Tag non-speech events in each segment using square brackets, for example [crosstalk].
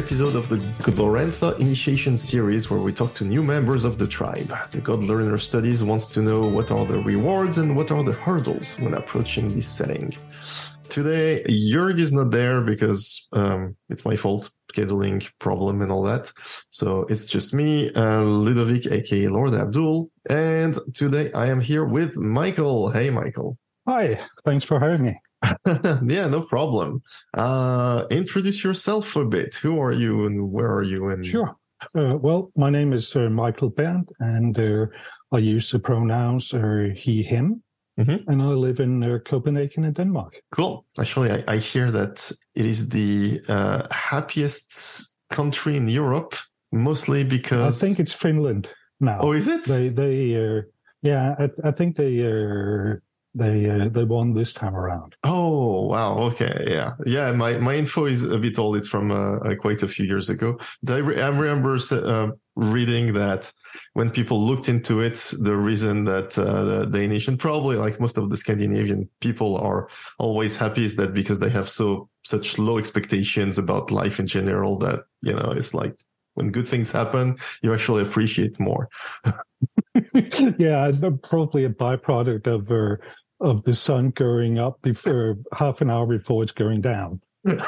episode of the Glorantha Initiation Series where we talk to new members of the tribe. The God Learner Studies wants to know what are the rewards and what are the hurdles when approaching this setting. Today, Jörg is not there because um, it's my fault, scheduling problem and all that. So it's just me, uh, Ludovic, aka Lord Abdul. And today I am here with Michael. Hey, Michael. Hi, thanks for having me. [laughs] yeah, no problem. Uh, introduce yourself a bit. Who are you and where are you? And sure. Uh, well, my name is uh, Michael Bernth, and uh, I use the pronouns uh, he, him, mm-hmm. and I live in uh, Copenhagen, in Denmark. Cool. Actually, I, I hear that it is the happiest country in Europe, mostly because I think it's Finland now. Oh, is it? They, they, yeah, I, I think they they uh, they won this time around. Oh wow! Okay, yeah, yeah. My my info is a bit old. It's from uh, uh quite a few years ago. I, re- I remember uh, reading that when people looked into it, the reason that uh, the Danish and probably like most of the Scandinavian people are always happy is that because they have so such low expectations about life in general that you know it's like when good things happen, you actually appreciate more. [laughs] [laughs] yeah, probably a byproduct of uh, of the sun going up before half an hour before it's going down.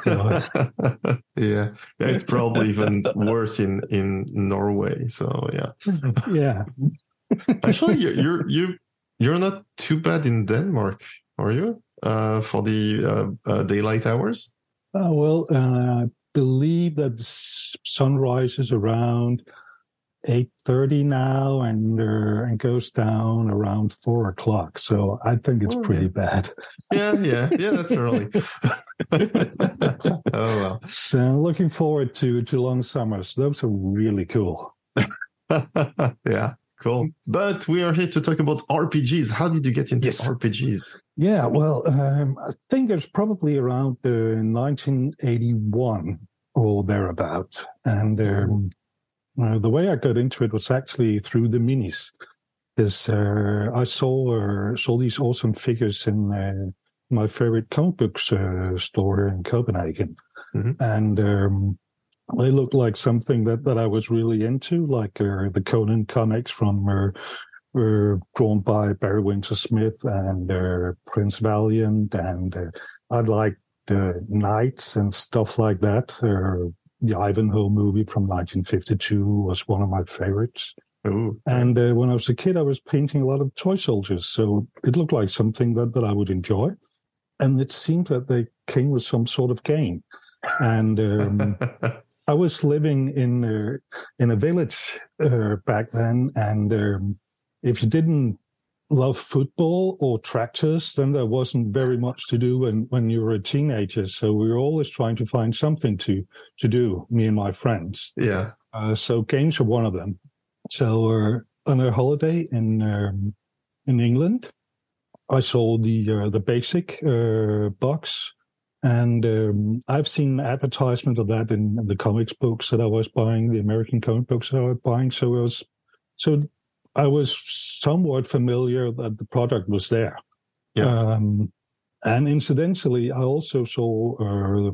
So. [laughs] yeah, it's probably even worse in in Norway. So yeah, yeah. [laughs] Actually, you're, you're you you're not too bad in Denmark, are you? Uh, for the uh, uh, daylight hours. Uh, well, uh, I believe that the sun rises around eight thirty now, and uh, and goes down around four o'clock. So I think it's oh, pretty bad. Yeah, yeah, yeah. That's early. [laughs] oh well. So looking forward to to long summers. Those are really cool. [laughs] yeah, cool. But we are here to talk about RPGs. How did you get into yes. RPGs? Yeah, well, um, I think it's probably around uh, 1981 or thereabout, and. Um, uh, the way I got into it was actually through the minis. Is uh, I saw uh, saw these awesome figures in uh, my favorite comic books uh, store in Copenhagen, mm-hmm. and um, they looked like something that, that I was really into, like uh, the Conan comics from were drawn by Barry Windsor Smith and Prince Valiant, and I liked knights and stuff like that the Ivanhoe movie from 1952 was one of my favorites. Ooh. And uh, when I was a kid, I was painting a lot of toy soldiers. So it looked like something that, that I would enjoy. And it seemed that they came with some sort of game. And um, [laughs] I was living in, uh, in a village uh, back then. And um, if you didn't love football or tractors, then there wasn't very much to do when, when you were a teenager. So we were always trying to find something to to do, me and my friends. Yeah. Uh, so games were one of them. So uh, on a holiday in um, in England, I saw the uh, the basic uh, box, and um, I've seen advertisement of that in, in the comics books that I was buying, the American comic books that I was buying. So it was so I was somewhat familiar that the product was there. Yeah. Um, and incidentally, I also saw uh,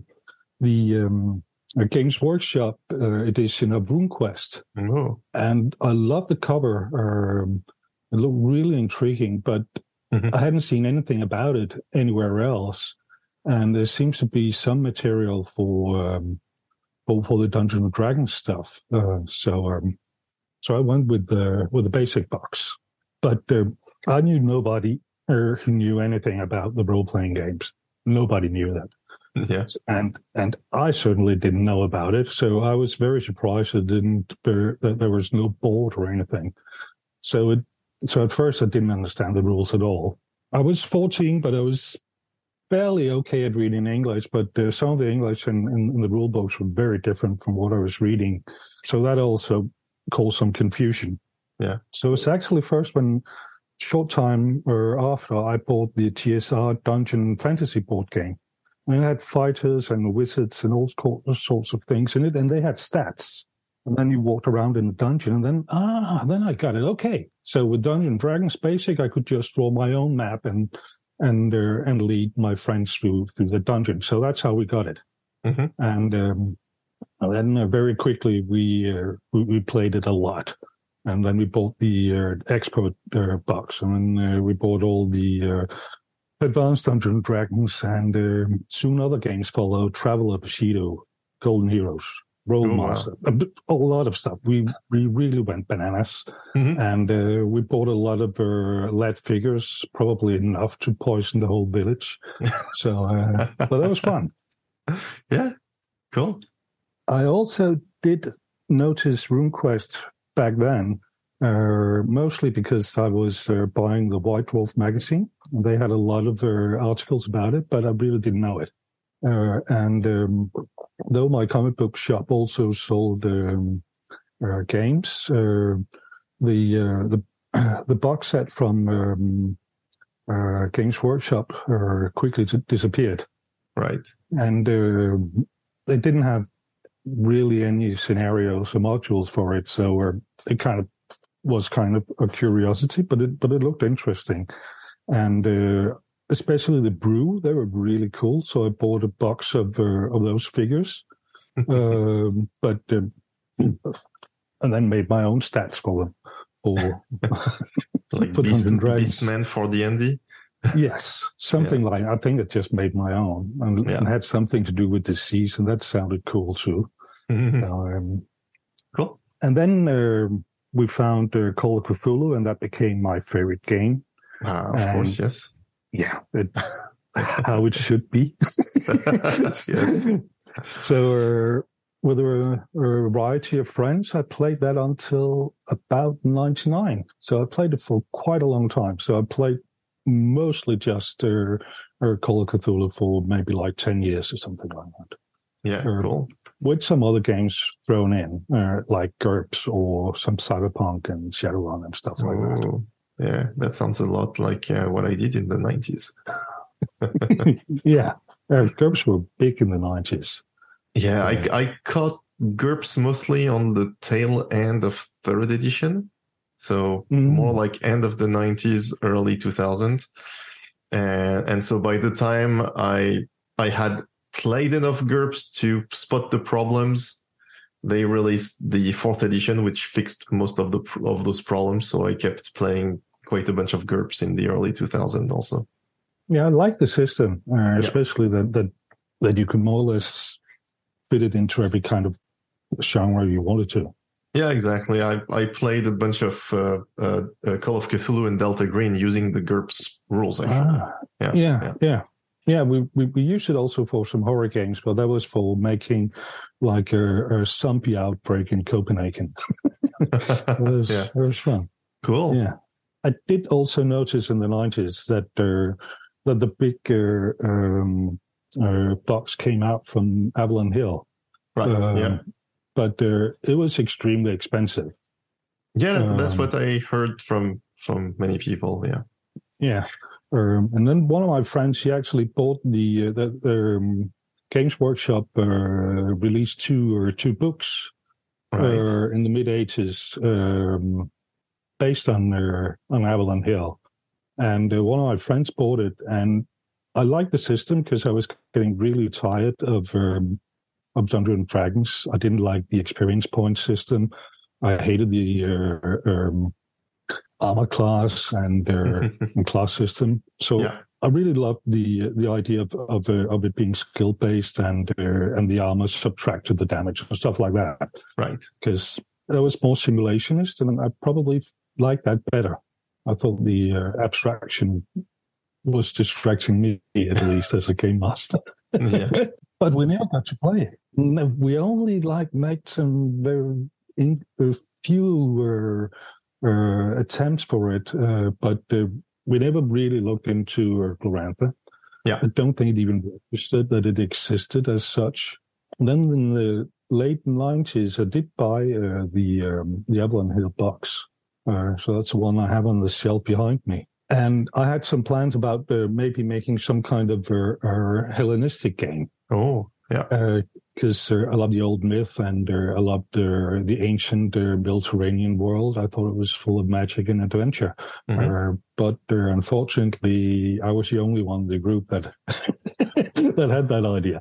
the um, Games Workshop uh, edition of RuneQuest. Oh. And I love the cover. Um, it looked really intriguing, but mm-hmm. I hadn't seen anything about it anywhere else. And there seems to be some material for um, for, for the Dungeons and Dragons stuff. Uh, so um, so I went with the with the basic box, but I knew nobody uh, who knew anything about the role playing games. Nobody knew that. [laughs] Yes, and and I certainly didn't know about it. So I was very surprised that didn't that there was no board or anything. So it so at first I didn't understand the rules at all. I was 14, but I was fairly okay at reading English, but uh, some of the English in, in, in, the rule books were very different from what I was reading. So that also cause some confusion. Yeah. So it's actually first when short time or after I bought the TSR Dungeon Fantasy board game. And it had fighters and wizards and all sorts of things in it, and they had stats. And then you walked around in the dungeon, and then ah, then I got it. Okay, so with Dungeon Dragons Basic, I could just draw my own map and and uh, and lead my friends through through the dungeon. So that's how we got it. Mm-hmm. And um, And then uh, very quickly we, uh, we, we played it a lot, and then we bought the uh, expert uh, box, and then uh, we bought all the Advanced Dungeons and Dragons, and um, soon other games followed: Traveller, Bushido, Golden Heroes, Rolemaster, oh, wow. a, a, lot of stuff. We we really went bananas, mm-hmm. and uh, we bought a lot of uh, lead figures, probably enough to poison the whole village. [laughs] so, uh, but that was fun. Yeah, cool. I also did notice RuneQuest back then, uh, mostly because I was uh, buying the White Wolf magazine. They had a lot of uh, articles about it, but I really didn't know it. and um, though my comic book shop also sold um, uh, games, uh, the uh, the [clears throat] the box set from um, uh, Games Workshop uh, quickly t- disappeared. Right, and they didn't have really any scenarios or modules for it, so it kind of was kind of a curiosity, but it but it looked interesting, and especially the Broo. They were really cool. So I bought a box of uh, of those figures, [laughs] um, but um, [clears throat] and then made my own stats for them for [laughs] like for Beast, Beastman for the Andy. [laughs] yes, something yeah. like I think it just made my own and, yeah. and, had something to do with the season. That sounded cool too. Mm-hmm. Um, cool. And then uh, we found uh, Call of Cthulhu, and that became my favorite game. Uh, of and, course, yes yeah, [laughs] it, how it should be. [laughs] yes. So, uh, with a, a, variety of friends, I played that until about 99. So I played it for quite a long time. So I played mostly just uh, uh, Call of Cthulhu for maybe like 10 years or something like that. Yeah, uh. With some other games thrown in, uh, like GURPS or some Cyberpunk and Shadowrun and stuff like Ooh. that. Yeah, that sounds a lot like uh, what I did in the 90s. [laughs] yeah, uh, GURPS were big in the 90s. Yeah, yeah. I, I caught GURPS mostly on the tail end of third edition. So mm. more like end of the 90s, early 2000s. And, and so by the time I I had played enough GURPS to spot the problems they released the fourth edition, which fixed most of the of those problems. So I kept playing quite a bunch of GURPS in the early 2000s also. Yeah, I like the system, uh, especially that, that that you can more or less fit it into every kind of genre you wanted to. Yeah, exactly. I, I played a bunch of uh, uh, uh Call of Cthulhu and Delta Green using the GURPS rules. Actually, ah, yeah, yeah, yeah, yeah, yeah. we, we we used it also for some horror games, but that was for making like a, a zombie outbreak in Copenhagen. it [laughs] was yeah. it was fun. Cool. Yeah. I did also notice in the nineties that uh, that the big uh, um, uh, box came out from Avalon Hill, right? Um, yeah, but uh, it was extremely expensive. Yeah, that's um, what I heard from from many people. Yeah, yeah. Um, and then one of my friends, he actually bought the uh, the, um, Games Workshop uh, released two or two books right. in the mid eighties. Um, based on uh, on Avalon Hill, and uh, one of my friends bought it, and I liked the system because I was getting really tired of um, of Dungeons and Dragons. I didn't like the experience point system. I hated the uh, um, armor class and, their [laughs] class system. So yeah. I really loved the the idea of of, uh, of it being skill based and uh, and the armor subtracted the damage and stuff like that. Right. Because that was more simulationist, and I probably like that better. I thought the uh, abstraction was distracting me at least as a game master. [laughs] but we never got to play it. We only like made some very in, few attempts for it, uh, but uh, we never really looked into uh, Glorantha. Yeah, I don't think it even registered that it existed as such. And then in the late nineties, I did buy uh, the um, the Avalon Hill box uh, so that's the one I have on the shelf behind me. And I had some plans about uh, maybe making some kind of Hellenistic game. Oh, yeah. Because uh, I love the old myth and uh, I love the, the ancient uh, Mediterranean world. I thought it was full of magic and adventure. Mm-hmm. but unfortunately, I was the only one in the group that [laughs] that had that idea.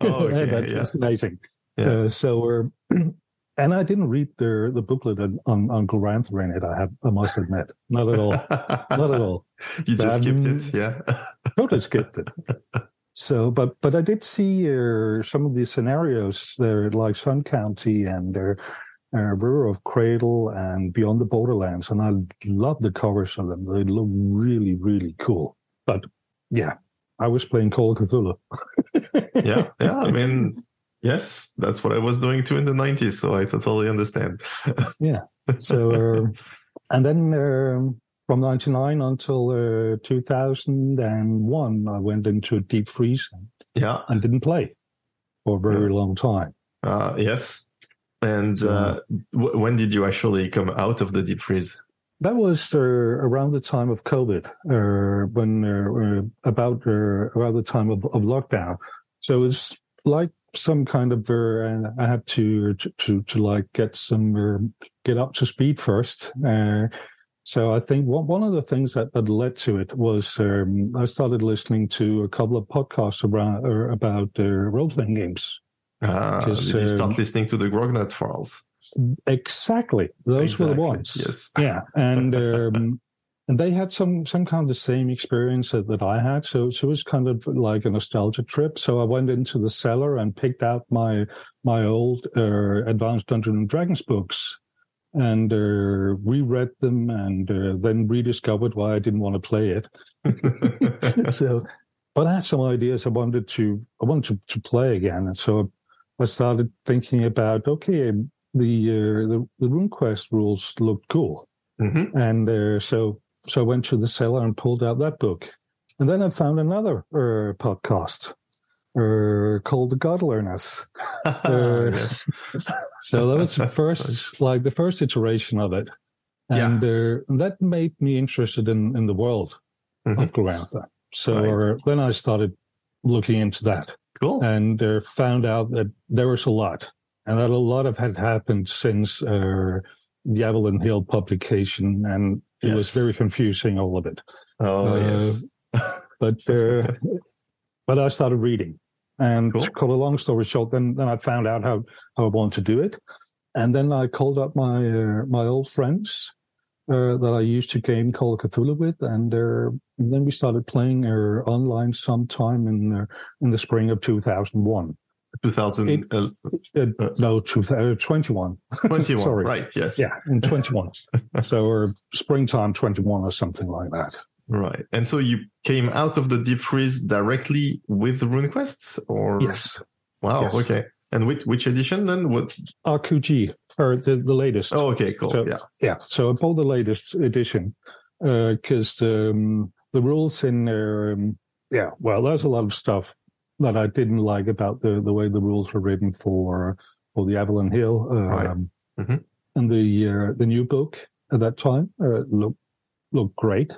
Oh, [laughs] okay, that's yeah. fascinating. Yeah. Uh, so we're, [clears throat] and I didn't read the the booklet on on, Glorantha in it. I have, I must admit, not at all, not at all. [laughs] you just skipped Um, it, yeah. Totally skipped it. So, but but I did see uh, some of these scenarios there, like Sun County and uh, uh, River of Cradle and Beyond the Borderlands, and I love the covers of them. They look really, really cool. But yeah, I was playing Call of Cthulhu. yeah, yeah. I mean, [laughs] yes, that's what I was doing too in the '90s, so I totally understand. Yeah. So, uh, [laughs] and then um, from '99 until uh, 2001, I went into deep freeze yeah, and didn't play for a very long time. uh, yes. And uh, w- when did you actually come out of the deep freeze? That was uh, around the time of COVID, uh, when uh, about uh, around the time of, of lockdown. So it's like some kind of uh, I had to to to, like get some uh, get up to speed first. So I think one one of the things that, that led to it was um, I started listening to a couple of podcasts around uh, about uh, role playing games. Uh, did you start um, listening to the Grognard files? Exactly, those were the ones. Yes. yeah and [laughs] um and they had some some kind of the same experience that, that i had so, so it was kind of like a nostalgia trip so i went into the cellar and picked out my my old uh, advanced dungeons and dragons books and uh, reread them and uh, then rediscovered why i didn't want to play it. [laughs] So but i had some ideas i wanted to i wanted to, to play again. And so i started thinking about okay the uh, the, the RuneQuest rules looked cool. Hmm and uh, so so I went to the cellar and pulled out that book, and then I found another uh, podcast uh, called God Learners. Uh. So that was the [laughs] first, like the first iteration of it, and uh, that made me interested in in the world Mhm. of Glorantha. So Right. uh, then I started looking into that Cool. and uh, found out that there was a lot, and that a lot of had happened since uh, the Avalon Hill publication, and it was very confusing, all of it. oh yes. [laughs] But uh, but I started reading, and Cool. to cut a long story short, then then I found out how how I wanted to do it, and then I called up my uh, my old friends. Uh, that I used to game Call of Cthulhu with, and, uh, and then we started playing uh, online sometime in uh, in the spring of 2001. 2021. Uh, no, two, uh, 21. [laughs] Sorry. right. Yes. Yeah, in 21. [laughs] so, or springtime 21 or something like that. Right. And so you came out of the deep freeze directly with the RuneQuest, or Yes. Wow. Yes. Okay. And which which edition then? What? RQG, or the, the latest. Oh, okay. Cool. So- yeah. Yeah, so I bought the latest edition because um, the rules in there, um, yeah, well, there's a lot of stuff that I didn't like about the, the way the rules were written for for the Avalon Hill. Right. Um, Mhm. And the uh, the new book at that time uh, looked looked great.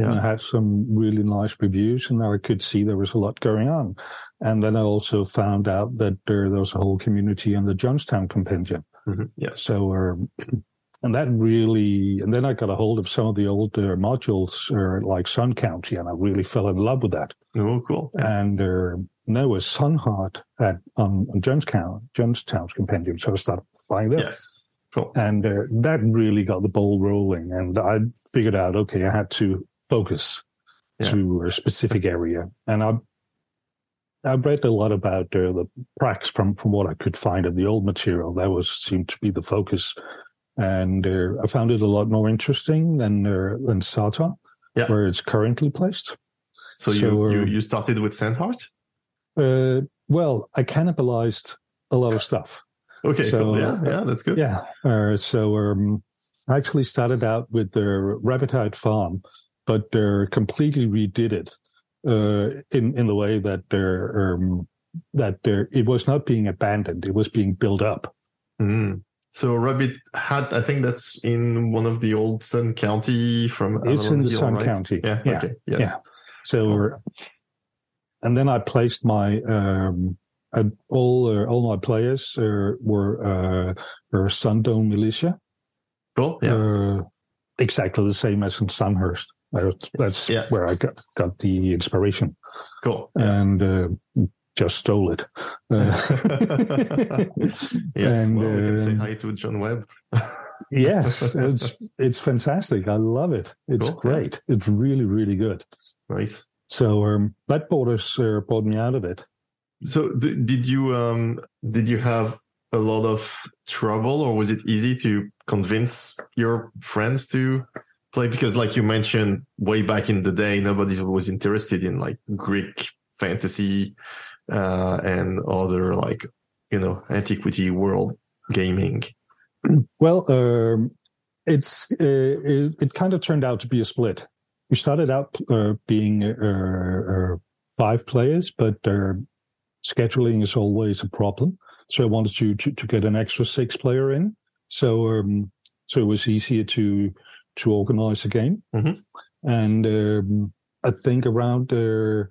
And Yeah. I had some really nice reviews, and I could see there was a lot going on. And then I also found out that there, there was a whole community on the Jonstown Compendium. Mhm. Yes. So, um, [clears throat] and that really, and then I got a hold of some of the old uh, modules, uh, like Sun County, and I really fell in love with that. oh, cool. And uh, there was Sandheart at on, on Jonstown, Jonstown's compendium, so I started buying that, Yes. Cool. and uh, that really got the ball rolling. And I figured out, okay, I had to focus Yeah. to a specific area, and I. I've read a lot about uh, the Prax from, from what I could find of the old material. That was seemed to be the focus and uh, I found it a lot more interesting than uh, than Sartar, Yeah. where it's currently placed. So, So, you, you um, you started with Sandheart? Uh, well, I cannibalized a lot of stuff. Okay. so, cool. Yeah. Yeah. That's good. Yeah. Uh, so um, I actually started out with the Rabbit Hide Farm, but uh, completely redid it uh, in in the way that there um, that there it was not being abandoned; it was being built up. Mm. So Rabbit Hat, I think that's in one of the old Sun County from. It's in the Sun right? County. Yeah. Yeah. Okay. Yes. Yeah. So, Cool. and then I placed my um, all uh, all my players uh, were uh, were Sundome militia, Cool. Yeah. uh, exactly the same as in Sandheart. That's Yeah. where I got got the inspiration. cool. Yeah. And uh, just stole it. [laughs] Uh, yes, and, well, we can say hi to John Webb. [laughs] yes, it's it's fantastic. I love it. It's cool. great. It's really really good. Nice. So um, that brought us uh, brought me out of it. So th- did you um, did you have a lot of trouble, or was it easy to convince your friends to play? Because, like you mentioned, way back in the day, nobody was interested in like Greek fantasy uh, and other like you know antiquity world gaming. [clears throat] Well, um, it's uh, it, it, kind of turned out to be a split. We started out uh, being uh, uh, five players, but uh, scheduling is always a problem. So I wanted to, to, to get an extra six player in. So um, so it was easier to to organize again. Mm-hmm. And um, I think around uh,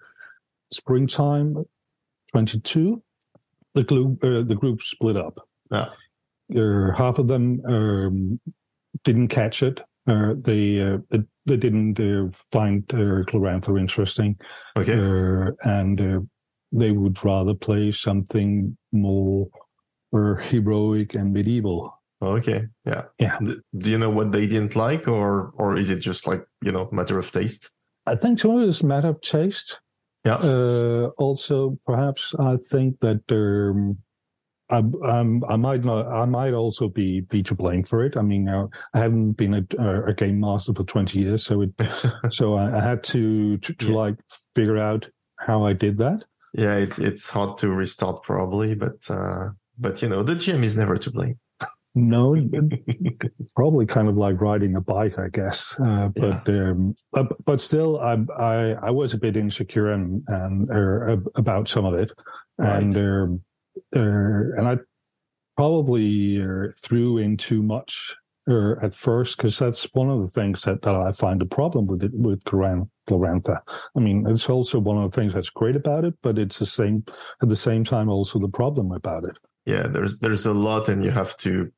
springtime, twenty two, the group uh, the group split up. Yeah. Uh, half of them um, didn't catch it. Uh, they uh, they didn't uh, find uh, Glorantha interesting. Okay. and they would rather play something more or heroic and medieval. Okay, yeah, yeah. Do you know what they didn't like, or or is it just like you know matter of taste? I think some of it is matter of taste. Yeah. Uh, also, perhaps I think that um, I, um, I might not. I might also be be to blame for it. I mean, uh, I haven't been a, a, game master for twenty years, so it, [laughs] so I, I, had to to, to yeah. like figure out how I did that. Yeah, it's it's hard to restart probably, but uh, but you know the GM is never to blame. No, [laughs] probably kind of like riding a bike, I guess. Uh, but yeah. um, but, but still, I, I, I was a bit insecure and and uh, about some of it, right. and um, uh, and I probably uh, threw in too much at first because that's one of the things that, that I find a problem with it with Glorantha. Glorantha. I mean, it's also one of the things that's great about it, but it's the same at the same time also the problem about it. Yeah, there's there's a lot, and you have to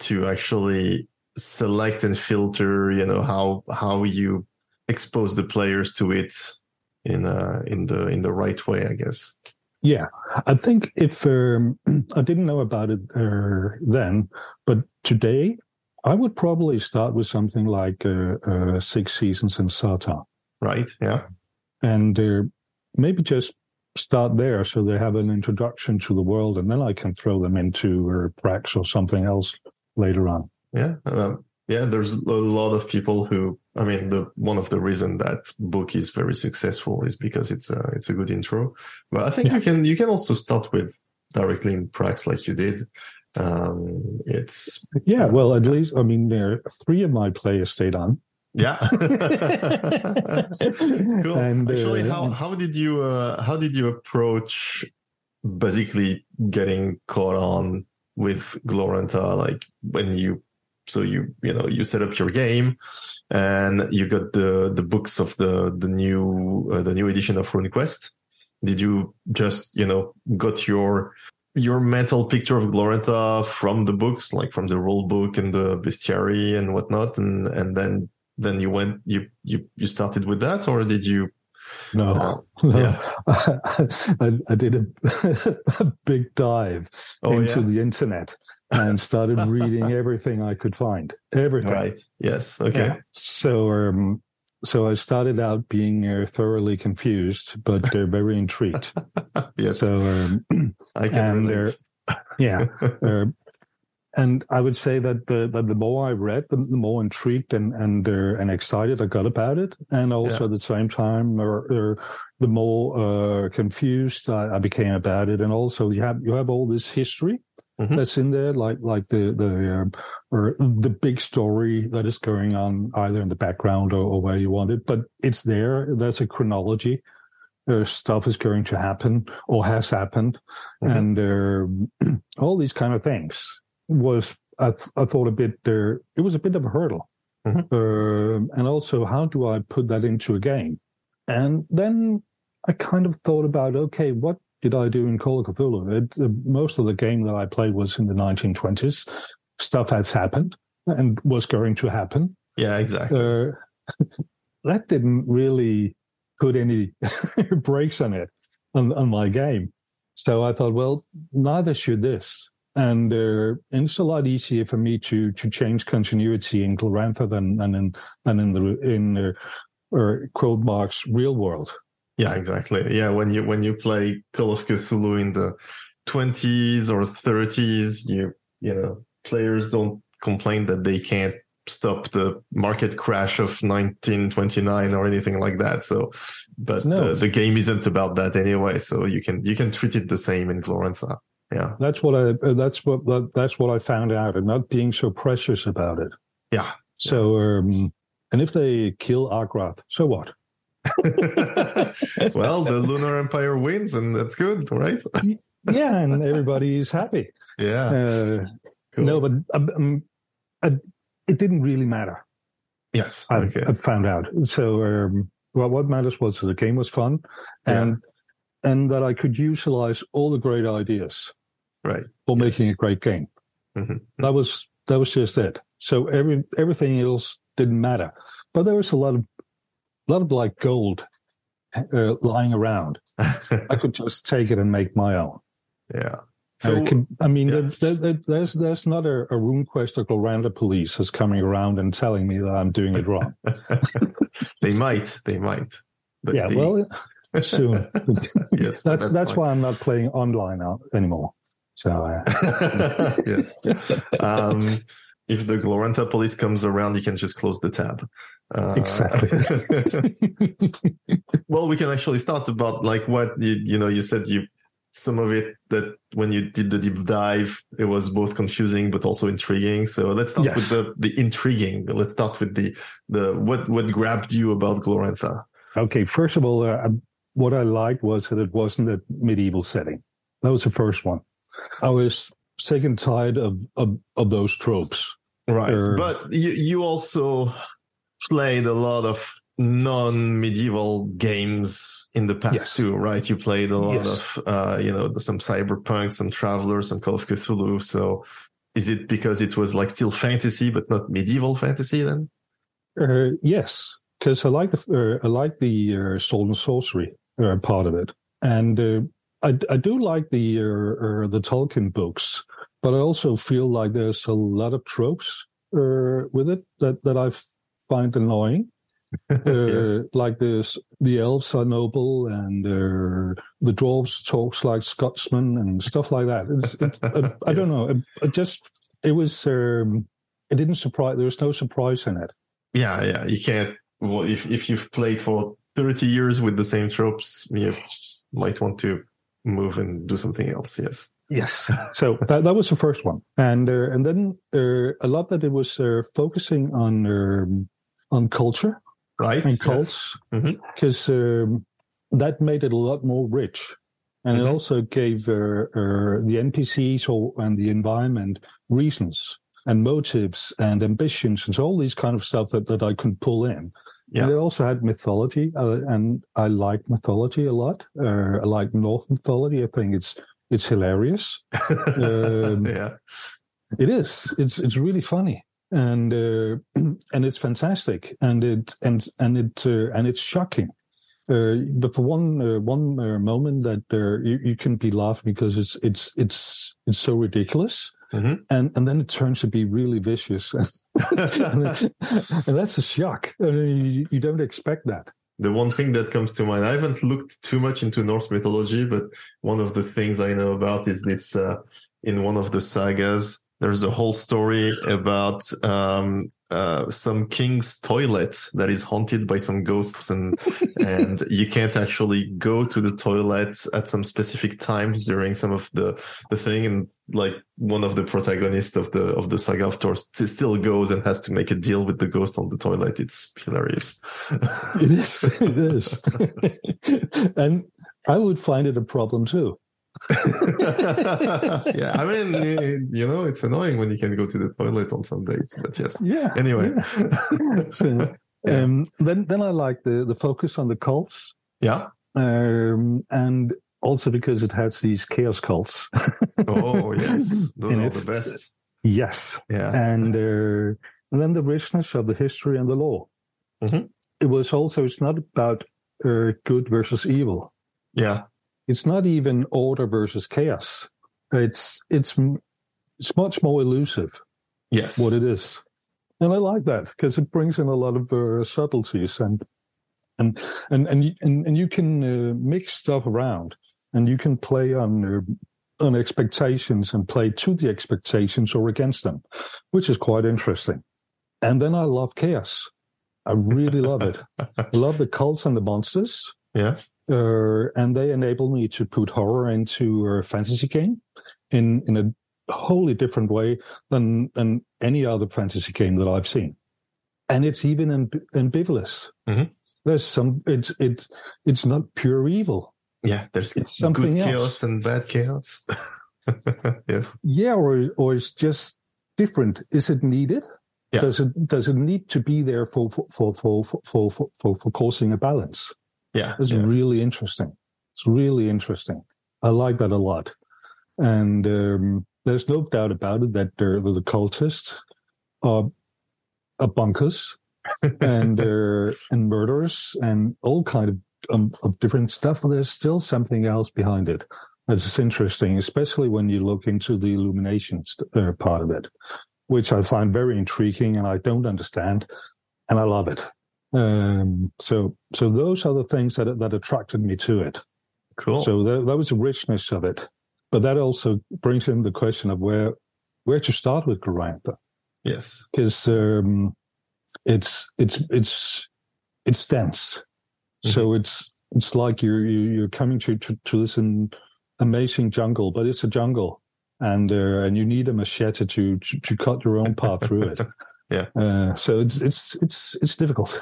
to actually select and filter. You know how how you expose the players to it in uh in the in the right way, I guess. Yeah, I think if um, [clears throat] I didn't know about it uh, then, but today I would probably start with something like uh, uh, Six Seasons in Sartar Right. Yeah. And uh, maybe just start there so they have an introduction to the world, and then I can throw them into uh, Prax or something else later on. Yeah. Um, yeah. There's a lot of people who, I mean, the one of the reason that book is very successful is because it's a it's a good intro. But I think yeah. you can you can also start with directly in Prax like you did um, it's yeah. Well, at least I mean, there three of my players stayed on. Yeah. [laughs] cool. And, Actually, uh, how how did you uh, how did you approach basically getting caught on with Glorantha? Like when you so you you know you set up your game and you got the the books of the the new uh, the new edition of RuneQuest. Did you just you know got your your mental picture of Glorantha from the books, like from the rule book and the bestiary and whatnot, and and then then you went you you you started with that, or did you? No, uh, [laughs] yeah, [laughs] I, I, did a, [laughs] a big dive oh, into yeah? the internet and started reading everything I could find. Everything. Right. Yes. Okay. Yeah. So um, so I started out being uh, thoroughly confused, but they're very intrigued. yes. So um, [clears throat] I can and, relate. Uh, yeah. And I would say that the that the more I read, the, more intrigued and and uh, and excited I got about it, and also yeah. at the same time, or, the more confused I, I became about it. And also, you have you have all this history mm-hmm. that's in there, like like the the um, or the big story that is going on either in the background or, or where you want it, but it's there. There's a chronology. Uh, stuff is going to happen or has happened, mm-hmm. and uh, [clears throat] all these kind of things was I, th- I thought a bit there. It was a bit of a hurdle, mm-hmm. uh, and also how do I put that into a game? And then I kind of thought about okay, what did I do in Call of Cthulhu? It, uh, most of the game that I played was in the 1920s. Stuff has happened and was going to happen. Yeah, exactly. Uh, [laughs] that didn't really put any [laughs] brakes on it on, on my game. So I thought, well, neither should this. And, uh, and it's a lot easier for me to to change continuity in Glorantha than, than in than in the in uh, or quote marks real world. Yeah, exactly. Yeah, when you when you play Call of Cthulhu in the 20s or 30s, you you know players don't complain that they can't stop the market crash of 1929 or anything like that. So, but no. the, the, game isn't about that anyway. So you can you can treat it the same in Glorantha. Yeah, that's what I that's what that's what I found out, and not being so precious about it. Yeah. So, um, and if they kill Argrath, so what? [laughs] well, the Lunar Empire wins, and that's good, right? yeah, and everybody's happy. Yeah. Uh, cool. No, but um, I, it didn't really matter. Yes. I, okay. I found out. So, um, well, what matters was the game was fun, and yeah. and that I could utilize all the great ideas, right, for yes. making a great game. Mm-hmm. That was that was just it. So every everything else didn't matter, but there was a lot of a lot of like gold uh, lying around. [laughs] I could just take it and make my own. Yeah. So uh, can, I mean, yeah. there, there, there's there's not a, a RuneQuest or Glorantha police is coming around and telling me that I'm doing it wrong. [laughs] they might, they might. yeah, they... well, [laughs] soon. yes, that's that's, that's why I'm not playing online anymore. So uh... [laughs] yes, um, if the Glorantha police comes around, you can just close the tab. Uh, exactly. [laughs] well, we can actually start about like what you you know you said you some of it that when you did the deep dive, it was both confusing but also intriguing. So let's start yes. with the, the intriguing. Let's start with the, the, what, what grabbed you about Glorantha? Okay. First of all, uh, what I liked was that it wasn't a medieval setting. That was the first one. I was sick and tired of, of, of those tropes. Right. Uh, but you, you also played a lot of non-medieval games in the past yes. too, right? You played a lot yes. of, uh, you know, some cyberpunk, some travelers, some Call of Cthulhu. So is it because it was like still fantasy, but not medieval fantasy then? Uh, yes, because I like the, uh, I like the uh, sword and sorcery uh, part of it. And, uh, I, I do like the, uh, the Tolkien books, but I also feel like there's a lot of tropes, with it that, that I find annoying. [laughs] Uh, yes. like this the elves are noble and uh, the dwarves talks like scotsmen and stuff like that. It's, it's, [laughs] uh, i don't know. It, it, just it was um, it didn't surprise there was no surprise in it. Yeah yeah. You can't well if, if you've played for 30 years with the same tropes you might want to move and do something else yes Yes. [laughs] So that, that was the first one, and uh, and then uh, a lot that it was uh, focusing on um, on culture right? And cults, because yes. mm-hmm. um, that made it a lot more rich. And mm-hmm. it also gave uh, uh, the NPCs or, and the environment reasons and motives and ambitions and so all these kind of stuff that, that I could pull in. Yeah. And it also had mythology, uh, and I like mythology a lot. Uh, I like Norse mythology. I think it's it's hilarious. um, [laughs] yeah, it is. It's it's really funny and uh, [clears throat] and it's fantastic, and it and and it uh, and it's shocking. Uh, but for one uh, one uh, moment that uh, you, you, can be laughing because it's it's it's it's so ridiculous, mm-hmm. and and then it turns to be really vicious, and, [laughs] and that's a shock. I mean, you, you don't expect that the one thing that comes to mind, I haven't looked too much into Norse mythology, but one of the things I know about is this uh, in one of the sagas, there's a whole story about um, uh, some king's toilet that is haunted by some ghosts, and [laughs] and you can't actually go to the toilet at some specific times during some of the the thing. And like one of the protagonists of the of the saga of Thor still goes and has to make a deal with the ghost on the toilet. It's hilarious. it is. It is. [laughs] and I would find it a problem too. [laughs] yeah, I mean, you know, it's annoying when you can go to the toilet on some days, but yes. Yeah. Anyway. Yeah. [laughs] so, um, then, then I like the the focus on the cults. Yeah. Um, and also because it has these chaos cults. [laughs] oh yes, those are it. the best. Yes. Yeah. And uh, and then the richness of the history and the lore. Mm-hmm. It was also it's not about uh, good versus evil. Yeah it's not even order versus chaos. It's it's it's much more elusive. Yes, what it is, and I like that because it brings in a lot of uh, subtleties and and and and and, and you can uh, mix stuff around and you can play on uh, on expectations and play to the expectations or against them, which is quite interesting. And then I love chaos. I really love it. [laughs] I love the cults and the monsters. Yeah. Uh, and they enable me to put horror into a fantasy game in in a wholly different way than than any other fantasy game that I've seen. And it's even amb- ambivalent. Mm-hmm. There's some. It's it. It's not pure evil. Yeah, there's it's something good chaos else. and bad chaos. [laughs] yes. Yeah, or or it's just different. Is it needed? Yeah. Does it does it need to be there for for for for for for, for, for causing a balance? Yeah, it's yeah. really interesting. It's really interesting. I like that a lot, and um, there's no doubt about it that the, the cultists are, are bunkers [laughs] and uh, and murderers and all kind of um, of different stuff. But there's still something else behind it. That's interesting, especially when you look into the illumination uh, part of it which I find very intriguing and I don't understand, and I love it. Um, so, so those are the things that that attracted me to it. Cool. So that, that was the richness of it, but that also brings in the question of where where to start with Glorantha. Yes, because um, it's it's it's it's dense. Mm-hmm. So it's it's like you're you're coming to to, to this amazing jungle, but it's a jungle and uh, and you need a machete to, to, to cut your own path through it. [laughs] yeah. Uh, so it's it's it's it's difficult.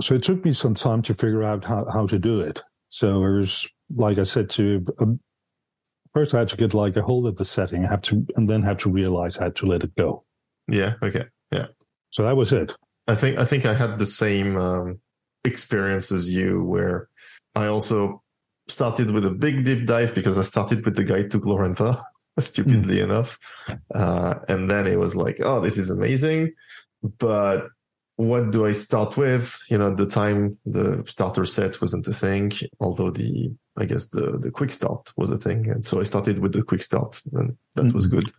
So it took me some time to figure out how, how to do it. So it was like I said to um, first I had to get like a hold of the setting, I have to and then have to realize I had to let it go. Yeah. Okay. Yeah. So that was it. I think I think I had the same um, experience as you, where I also started with a big deep dive because I started with the guide to Glorantha. [laughs] stupidly mm. enough. Uh, and then it was like, oh, this is amazing. But what do I start with? You know, at the time the starter set wasn't a thing, although the I guess the the quick start was a thing. And so I started with the quick start and that mm. was good.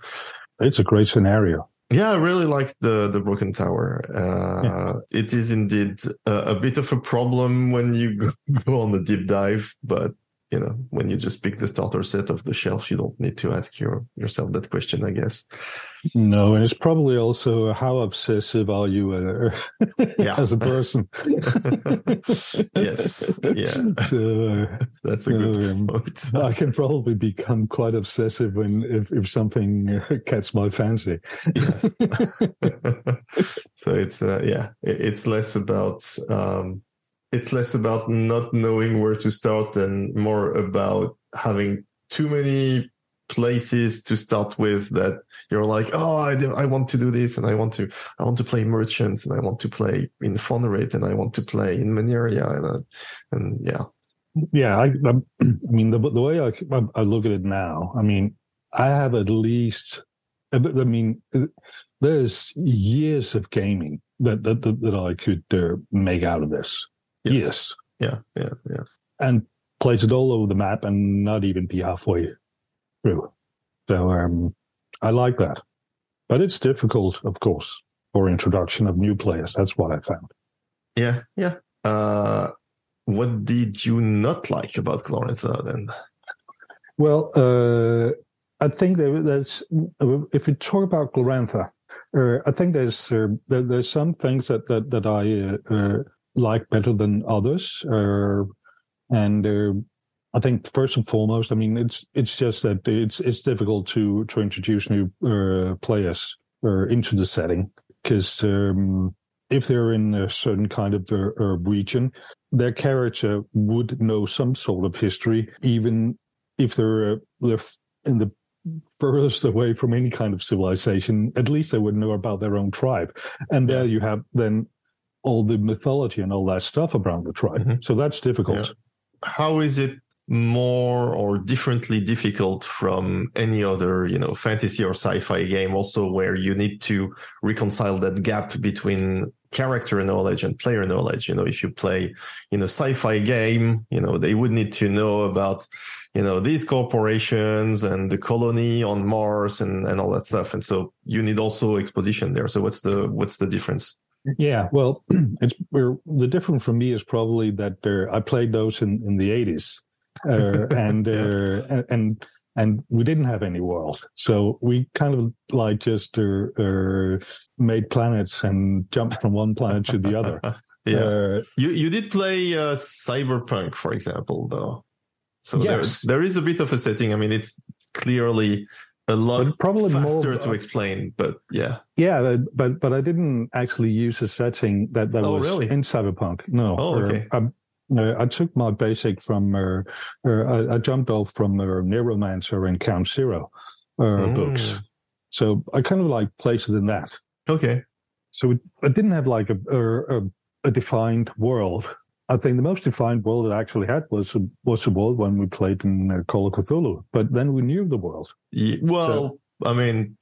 It's a great scenario. Yeah, I really like the the broken tower. Uh, yeah. It is indeed a, a, bit of a problem when you [laughs] go on the deep dive, but you know, when you just pick the starter set off the shelf, you don't need to ask your, yourself that question, I guess. No, and it's probably also how obsessive are you uh, [laughs] yeah. as a person? [laughs] yes, yeah, so, [laughs] that's a good um, point. I can probably become quite obsessive when if, if something uh, catches my fancy. so it's uh, yeah, it's less about. Um, it's less about not knowing where to start and more about having too many places to start with that you're like oh I, I want to do this and I want to I want to play merchants and I want to play in Fonrit and I want to play in Maniria and uh, and yeah. Yeah I I, I mean the the way I, I look at it now I mean I have at least I mean there's years of gaming that that that, that I could uh, make out of this Yes. yes. Yeah, yeah, yeah. And place it all over the map and not even be halfway through. So um, I like that. But it's difficult, of course, for introduction of new players. That's what I found. Yeah, yeah. Uh, what did you not like about Glorantha then? Well, uh, I think there, there's if we talk about Glorantha, uh, I think there's uh, there, there's some things that that, that I uh, uh, like better than others. Uh, and uh, I think first and foremost, I mean, it's it's just that it's it's difficult to to introduce new uh, players uh, into the setting because um, if they're in a certain kind of uh, uh, region, their character would know some sort of history, even if they're they're in the furthest away from any kind of civilization. At least they would know about their own tribe, and there you have then all the mythology and all that stuff around the tribe. Mm-hmm. So that's difficult. Yeah. How is it more or differently difficult from any other, you know, fantasy or sci-fi game also where you need to reconcile that gap between character knowledge and player knowledge. You know, if you play in a sci-fi game, you know, they would need to know about, you know, these corporations and the colony on Mars and, and all that stuff. And so you need also exposition there. So what's the, what's the difference? Yeah, well, [clears throat] it's the difference for me is probably that uh, I played those in, in the 80s. Uh, [laughs] and, uh, and, and we didn't have any world. So we kind of like just uh, uh, made planets and jumped from one planet to the other. [laughs] yeah. Uh, you, you did play uh, Cyberpunk, for example, though. So yes. there, there is a bit of a setting. I mean, it's clearly a lot but probably faster more, to explain, but yeah. Yeah, but but I didn't actually use a setting that, that oh, was really? in Cyberpunk. No. Oh, okay. Or, um, uh, I took my basic from, uh, uh, I, jumped off from uh, Neuromancer and Count Zero uh, mm. books. So I kind of like placed it in that. Okay. So it, I didn't have like a, a, a, defined world. I think the most defined world it actually had was was the world when we played in uh, Call of Cthulhu. But then we knew the world. Yeah, well, so, I mean,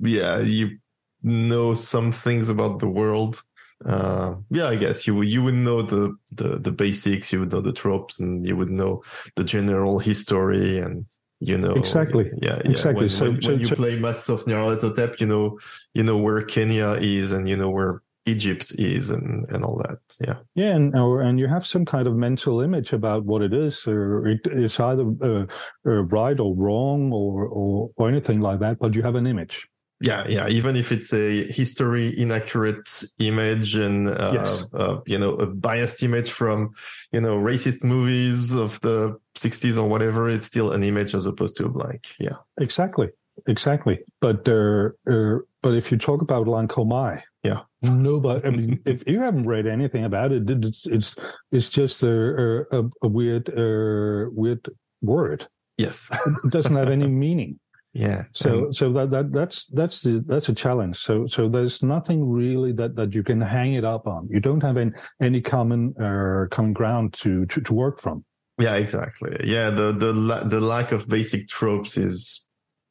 yeah, you know some things about the world uh, yeah, I guess you you would know the, the the basics, you would know the tropes, and you would know the general history, and you know exactly. Yeah, yeah. exactly. When, so, when, so, when you so, play Masks of Nyarlathotep, you know you know where Kenya is, and you know where Egypt is, and and all that. Yeah, yeah, and or, and you have some kind of mental image about what it is, or it is either uh, uh, right or wrong, or, or or anything like that. But you have an image yeah yeah even if it's a history inaccurate image and uh, yes. uh, you know a biased image from you know racist movies of the 60s or whatever it's still an image as opposed to a blank yeah exactly exactly but uh, uh but if you talk about Lhankor Mhy yeah nobody i mean if you haven't read anything about it it's it's it's just a a, a weird uh, weird word yes it doesn't have any [laughs] meaning yeah. So so that, that that's that's the, that's a challenge. So so there's nothing really that that you can hang it up on. You don't have any any common uh, common ground to, to to work from. Yeah, exactly. Yeah, the the the lack of basic tropes is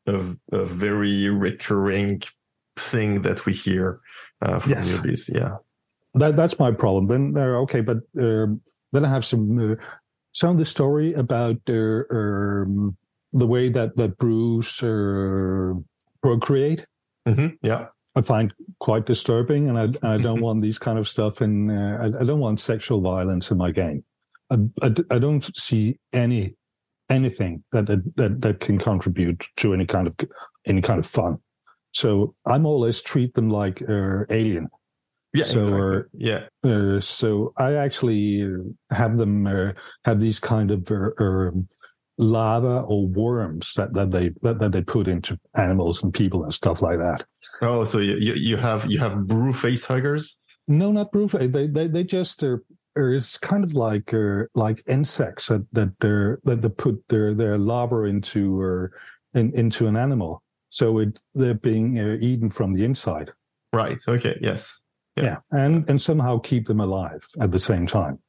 a, a very recurring thing that we hear uh, from yes. Yeah, that that's my problem. Then uh, okay, but uh, then I have some uh, some of the story about uh, um, the way that that Broos uh, procreate. Mm-hmm. Yeah, I find quite disturbing, and I, and I don't want these kind of stuff. And uh, I, I, don't want sexual violence in my game. I, I, I, don't see any anything that, that that can contribute to any kind of any kind of fun. So I more or less treat them like uh, alien. Yeah, so, exactly. Uh, yeah. Uh, so I actually have them uh, have these kind of um, lava or worms that, that they that, that they put into animals and people and stuff like that. Oh, so you you have you have Broo face huggers? No, not Broo face. They they they just are. It's kind of like uh, like insects that that they're that they put their their lava into or in, into an animal, so it they're being uh, eaten from the inside. Right. Okay. Yes. Yeah. yeah. and and somehow keep them alive at the same time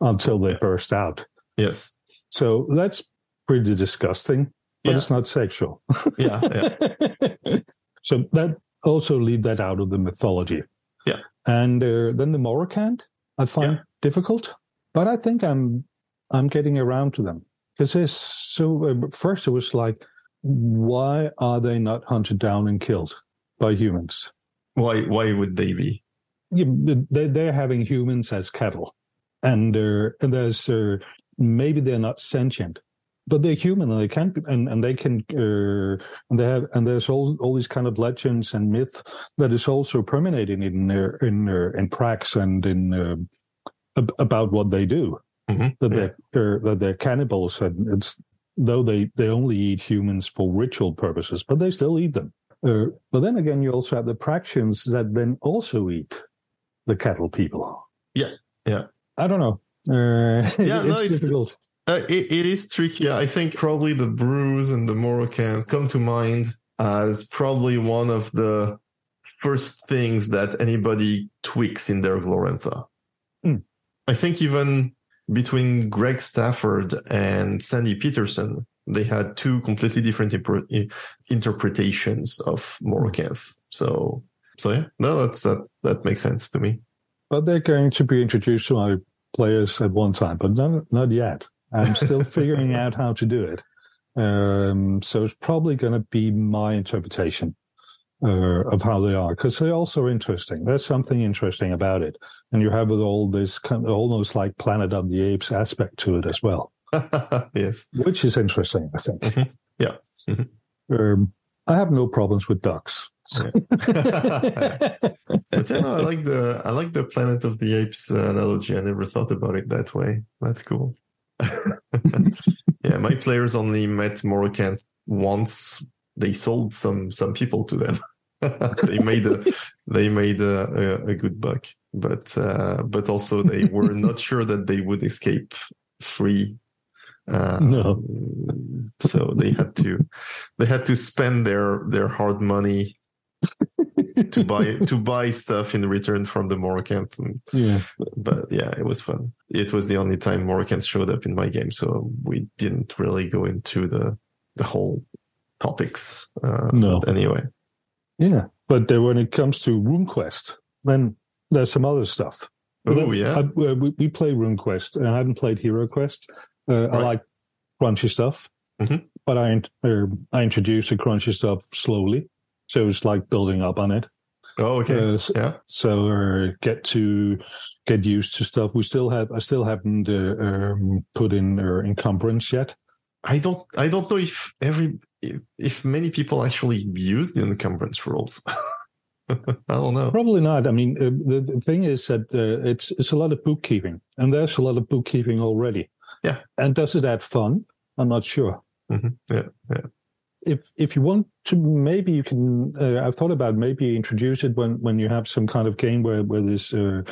until they yeah. burst out. Yes. So that's pretty disgusting, but yeah. it's not sexual. [laughs] yeah, yeah. [laughs] so that also leave that out of the mythology. Yeah. And uh, then the Morokanth, I find difficult, but I think I'm I'm getting around to them because there's so. Uh, first, it was like, why are they not hunted down and killed by humans? Why? Why would they be? Yeah, they they're having humans as cattle, and uh, and there's uh, maybe they're not sentient, but they're human and they can and, and they can uh, and they have and there's all all these kind of legends and myth that is also permeating in uh, in uh, in Prax and in uh, ab- about what they do mm-hmm. that yeah. they're that they're cannibals and it's though they they only eat humans for ritual purposes but they still eat them uh, but then again you also have the Praxians that then also eat the cattle people yeah yeah I don't know uh, [laughs] yeah, it's, no, it's difficult. Uh, it, it is tricky. I think probably the Broos and the Morokanth come to mind as probably one of the first things that anybody tweaks in their Glorantha. Mm. I think even between Greg Stafford and Sandy Petersen, they had two completely different imp- interpretations of Morokanth. So, so yeah, no, that's that that makes sense to me. but they're going to be introduced to my players at one time, but not not yet. I'm still [laughs] figuring out how to do it. Um, so it's probably going to be my interpretation uh, of how they are because they're also interesting. There's something interesting about it, and you have all this kind of almost like Planet of the Apes aspect to it as well. [laughs] yes, which is interesting. I think. Mm-hmm. Yeah. Mm-hmm. Um, I have no problems with ducks. [laughs] But you know, I like the I like the Planet of the Apes uh, analogy. I never thought about it that way. That's cool. [laughs] yeah, my players only met Morokanth once. They sold some some people to them. [laughs] they made a [laughs] they made a, a, a good buck, but uh, but also they were not [laughs] sure that they would escape free. Uh, no. so they had to they had to spend their their hard money to buy to buy stuff in return from the Morokanths. Yeah, but yeah, it was fun. It was the only time Morokanths showed up in my game, so we didn't really go into the the whole topics. Uh, no, anyway. Yeah, but when it comes to RuneQuest, then there's some other stuff. Oh yeah, I, we, we play RuneQuest. I haven't played Hero Quest. Uh, right. I like crunchy stuff, mm-hmm. but I uh, I introduce the crunchy stuff slowly. So it's like building up on it. Oh, okay. Uh, yeah. So uh, get to get used to stuff. We still have. I still haven't uh, um, put in uh, encumbrance yet. I don't. I don't know if every if, if many people actually use the encumbrance rules. [laughs] I don't know. Probably not. I mean, uh, the, the, thing is that uh, it's it's a lot of bookkeeping, and there's a lot of bookkeeping already. Yeah. And does it add fun? I'm not sure. Mm-hmm. Yeah. Yeah if if you want to, maybe you can. Uh, I've thought about maybe introduce it when when you have some kind of game where where there's uh,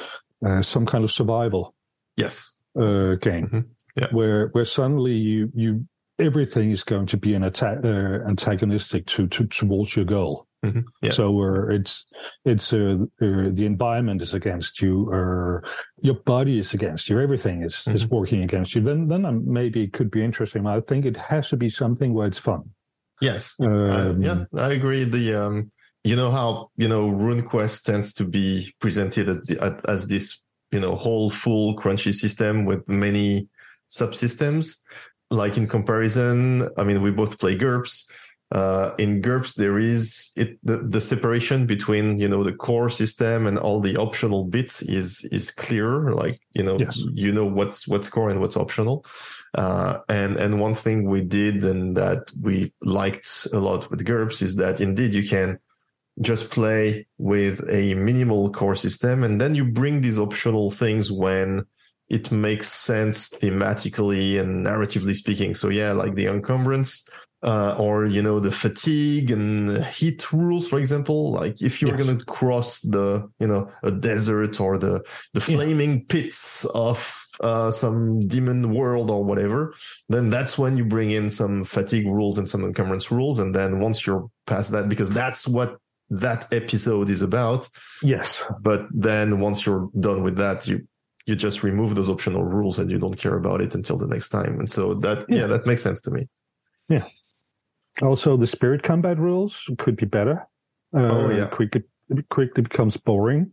uh, some kind of survival. Yes. Uh, game mm-hmm. yeah. where where suddenly you you everything is going to be an attack uh, antagonistic to, to towards your goal. Mm-hmm. Yeah. So uh, it's it's uh, uh, the environment is against you, or your body is against you. Everything is mm-hmm. is working against you. Then then um, maybe it could be interesting. I think it has to be something where it's fun. Yes. Um, uh, yeah, I agree. The um, you know how you know RuneQuest tends to be presented at the, at, as this you know whole full crunchy system with many subsystems. Like in comparison, I mean, we both play GURPS. Uh, in GURPS, there is it the, the separation between you know the core system and all the optional bits is is clearer. Like you know yes. you know what's what's core and what's optional. Uh, and and one thing we did and that we liked a lot with GURPS is that indeed you can just play with a minimal core system, and then you bring these optional things when it makes sense thematically and narratively speaking. So yeah, like the encumbrance. Uh, or you know the fatigue and heat rules for example like if you're yes. going to cross the you know a desert or the the flaming yeah. pits of uh, some demon world or whatever, then that's when you bring in some fatigue rules and some encumbrance rules. And then once you're past that, because that's what that episode is about. Yes. But then once you're done with that, you you just remove those optional rules and you don't care about it until the next time. And so that yeah, yeah that makes sense to me. Yeah. Also, the spirit combat rules could be better. Uh, oh yeah. Quickly, quickly becomes boring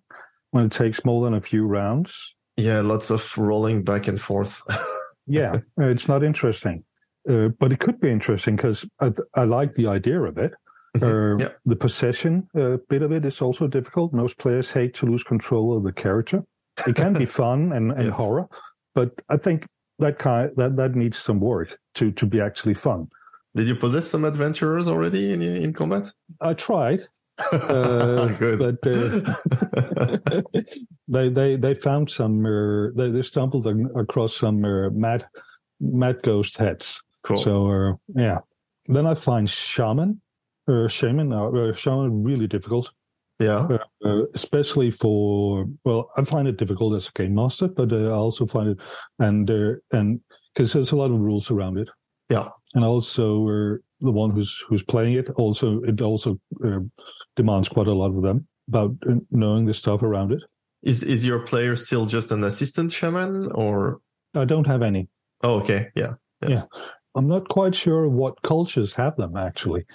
when it takes more than a few rounds. Yeah, lots of rolling back and forth. [laughs] yeah, it's not interesting, uh, but it could be interesting because I, I, like the idea of it. Mm-hmm. Uh, yeah. The possession uh, bit of it is also difficult. Most players hate to lose control of the character. It can be [laughs] fun and, and yes. horror, but I think that kind that that needs some work to to be actually fun. Did you possess some adventurers already in in combat? I tried. Uh, [laughs] but uh, [laughs] they they they found some uh, they, they stumbled across some uh, mad mad ghost heads. Cool. So uh, yeah, then I find shaman, uh, shaman, uh, shaman really difficult. Yeah, uh, especially for well, I find it difficult as a game master, but uh, I also find it and there, and because there's a lot of rules around it. Yeah, and also the one who's who's playing it also it also demands quite a lot of them about knowing the stuff around it. Is is your player still just an assistant shaman or? I don't have any. Oh, okay. Yeah. Yeah. yeah. I'm not quite sure what cultures have them actually.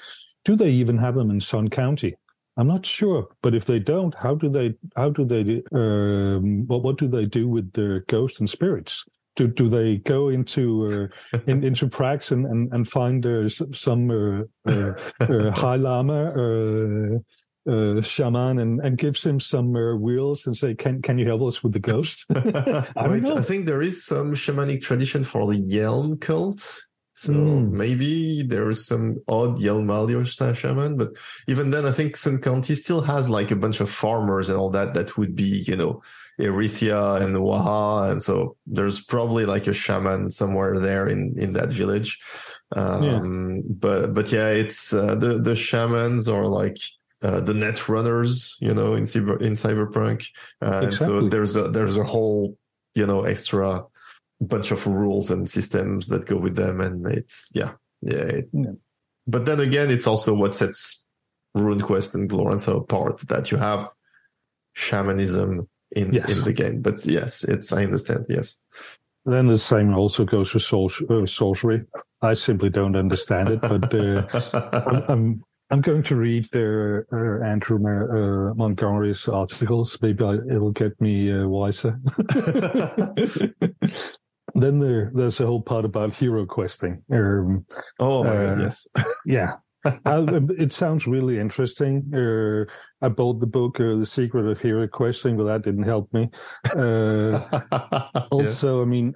Do they even have them in Sun County? I'm not sure, but if they don't, how do they? How do they? Um, what what do they do with their ghosts and spirits? Do do they go into uh, in, into Prax and and, and find uh, some uh, uh, uh, High Llama? uh, shaman and, and gives him some uh, wheels and say, "Can can you help us with the ghost?" [laughs] I. I think there is some shamanic tradition for the Yelm cult. So mm. maybe there is some odd Yelmalio shaman, but even then, I think Sun County still has like a bunch of farmers and all that that would be, you know, Erythia and Waha, and so there's probably like a shaman somewhere there in in that village. Um, yeah. But but yeah, it's uh, the the shamans are like uh, the net runners, you know, in cyber in cyberpunk. Uh, exactly. So there's a there's a whole you know extra bunch of rules and systems that go with them, and it's yeah yeah. It, yeah. But then again, it's also what sets RuneQuest and Glorantha apart that you have shamanism in yes. in the game. But yes, it's I understand. Yes. Then the same also goes for uh, sorcery. I simply don't understand it, but uh, [laughs] I'm, I'm, I'm going to read uh, uh, Andrew uh, Montgomery's articles. Maybe I, it'll get me uh, wiser. [laughs] [laughs] then there, there's a whole part about hero questing. Um, oh, uh, yes. [laughs] yeah. Um, it sounds really interesting. Uh, I bought the book, The Secret of Hero Questing, but that didn't help me. [laughs] also, yeah. I mean,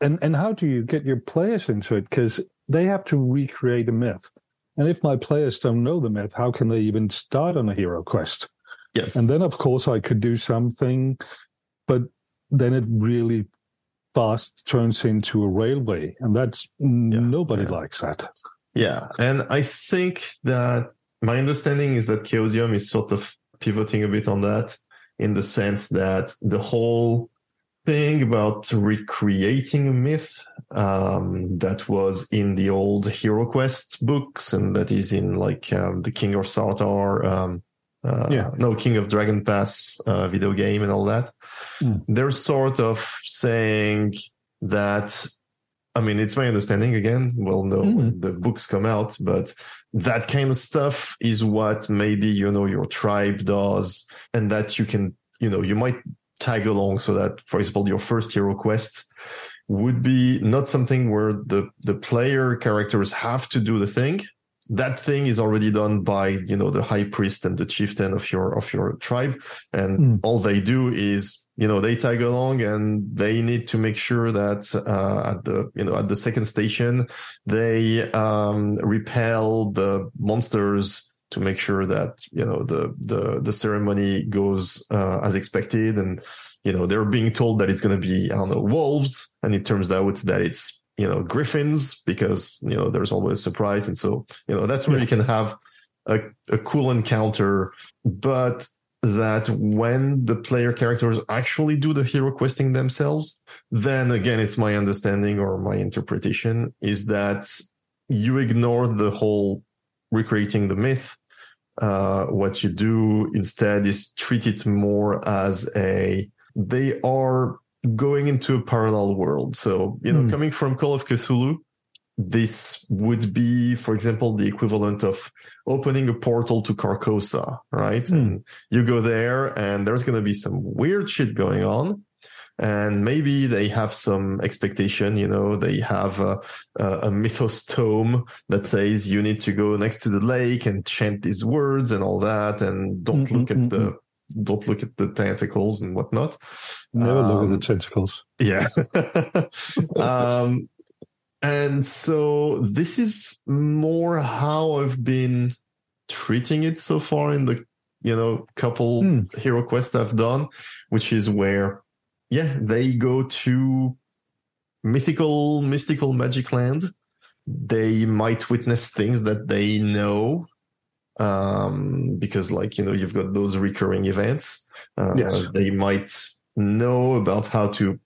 and, and how do you get your players into it? Because they have to recreate a myth. And if my players don't know the myth, how can they even start on a hero quest? Yes. And then, of course, I could do something, but then it really fast turns into a railway. And that's yeah, nobody yeah. likes that. Yeah. And I think that my understanding is that Chaosium is sort of pivoting a bit on that in the sense that the whole thing about recreating a myth um, that was in the old Hero Quest books and that is in like um, the King of Sartar, um, uh, yeah. no King of Dragon Pass uh, video game and all that. Mm. They're sort of saying that. I mean, it's my understanding again. Well, no, mm. the books come out, but that kind of stuff is what maybe you know your tribe does, and that you can you know you might tag along so that, for example, your first hero quest would be not something where the, the player characters have to do the thing. That thing is already done by, you know, the high priest and the chieftain of your, of your tribe. And mm. all they do is, you know, they tag along and they need to make sure that, uh, at the, you know, at the second station, they, um, repel the monsters to make sure that you know the the the ceremony goes uh, as expected and you know they're being told that it's going to be i don't know wolves and it turns out that it's you know griffins because you know there's always a surprise. And so you know that's where yeah. you can have a, a cool encounter. But that when the player characters actually do the hero questing themselves then again it's my understanding or my interpretation is that you ignore the whole recreating the myth. Uh, what you do instead is treat it more as a they are going into a parallel world. So, you know, mm. coming from Call of Cthulhu, this would be, for example, the equivalent of opening a portal to Carcosa, right? Mm. And you go there and there's going to be some weird shit going on and maybe they have some expectation you know they have a, a, mythos tome that says you need to go next to the lake and chant these words and all that and don't mm-hmm, look at the mm-hmm. don't look at the tentacles and whatnot never um, look at the um, tentacles yeah [laughs] [laughs] um and so this is more how i've been treating it so far in the you know couple mm. hero quests i've done which is where yeah, they go to mythical, mystical magic land. They might witness things that they know um, because, like, you know, you've got those recurring events. Uh, yes. They might know about how to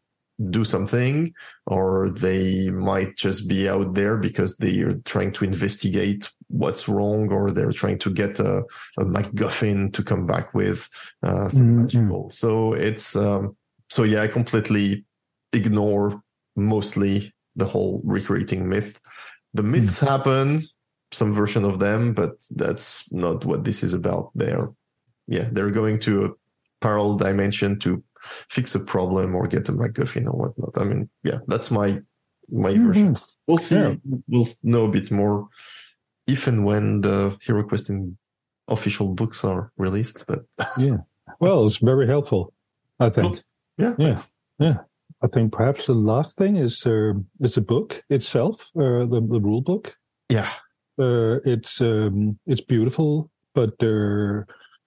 do something, or they might just be out there because they are trying to investigate what's wrong, or they're trying to get a, a MacGuffin to come back with uh, some mm-hmm. magical. So it's um, so yeah, I completely ignore mostly the whole recreating myth. The myths mm. happen. some version of them, but that's not what this is about. They're yeah, they're going to a parallel dimension to fix a problem or get a MacGuffin or whatnot. I mean, yeah, that's my my mm-hmm. version. We'll see. Yeah. We'll know a bit more if and when the Hero Questing official books are released. But [laughs] yeah, well, it's very helpful. I think. Yeah, yeah, thanks. yeah. I think perhaps the last thing is uh, is the book itself, uh, the the rule book. Yeah, uh, it's um, it's beautiful, but uh,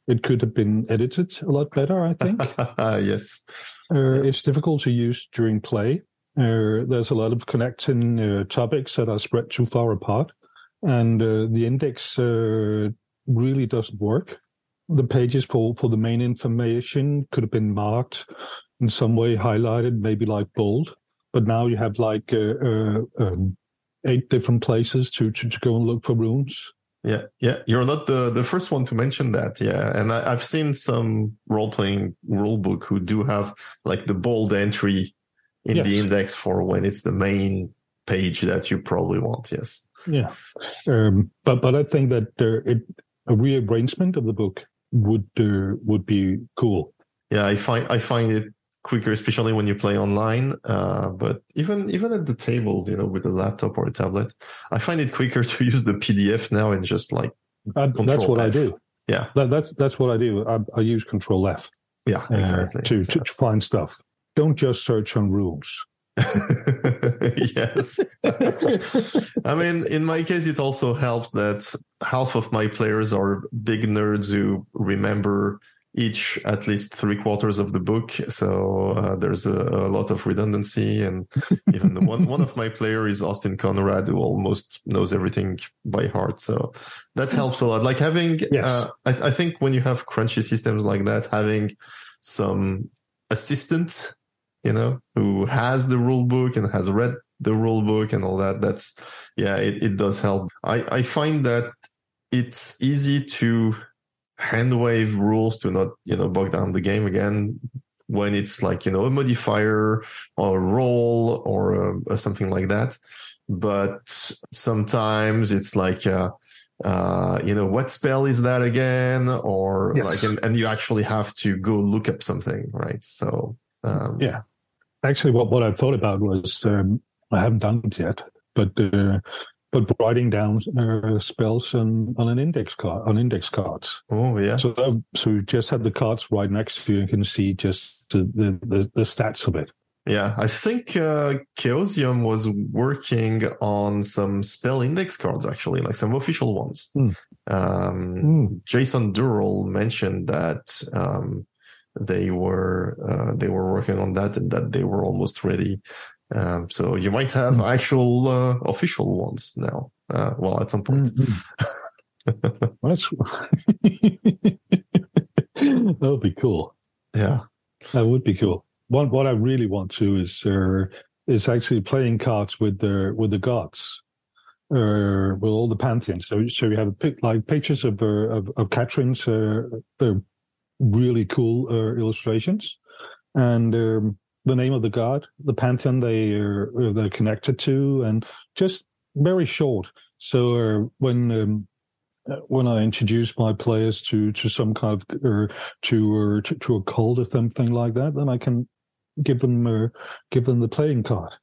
it could have been edited a lot better. I think. [laughs] yes, uh, it's difficult to use during play. Uh, there's a lot of connecting topics that are spread too far apart, and the index really doesn't work. The pages for for the main information could have been marked in some way highlighted, maybe like bold. But now you have like uh, uh, um, eight different places to, to, to go and look for runes. Yeah, yeah, you're not the the first one to mention that. Yeah, and I, have seen some role playing rule book who do have like the bold entry in yes. the index for when it's the main page that you probably want. Yes. Yeah, um, but but I think that uh, it, a rearrangement of the book would uh, would be cool. Yeah, I find I find it quicker, especially when you play online. Uh, but even even at the table, you know, with a laptop or a tablet, I find it quicker [laughs] to use the PDF now and just like uh, that's what F. I do. Yeah, that, that's that's what I do. I, I use Control F. Yeah, exactly. Uh, to, to, to find stuff. Don't just search on rules. [laughs] yes. I mean, in my case, it also helps that half of my players are big nerds who remember each at least three quarters of the book. So uh, there's a, a, lot of redundancy. And [laughs] even one, one of my player is Austin Conrad, who almost knows everything by heart. So that helps a lot. Like having, yes. uh, I, I, think when you have crunchy systems like that, having some assistant, you know, who has the rule book and has read the rule book and all that, that's, yeah, it, it does help. I, I find that it's easy to hand wave rules to not you know bog down the game again when it's like you know a modifier or a roll or uh, something like that. But sometimes it's like uh, uh, you know what spell is that again? Or yes. like and, and you actually have to go look up something right? So um, yeah. Actually what, what i thought about was um, i haven't done it yet but uh, but writing down uh, spells on, on an index card on index cards. Oh yeah. So that, so you just had the cards right next to you. You can see just the the, the, the stats of it. Yeah, I think uh, Chaosium was working on some spell index cards actually, like some official ones. Mm. Um, mm. Jason Durall mentioned that um, they were uh, they were working on that and that they were almost ready. Um, so you might have mm. actual uh, official ones now. Uh, well, at some point. [laughs] Mm-hmm. [laughs] that would be cool. Yeah, that would be cool. What what I really want to is uh, is actually playing cards with the with the gods, uh, with all the pantheons. So so you have a, like pictures of uh, of, of uh, uh, really cool uh, illustrations, and um, the name of the god, the pantheon they are uh, they're connected to, and just very short. So uh, when um, uh, when I introduce my players to to some kind of or to or to, to, a cult or something like that, then I can give them uh, give them the playing card.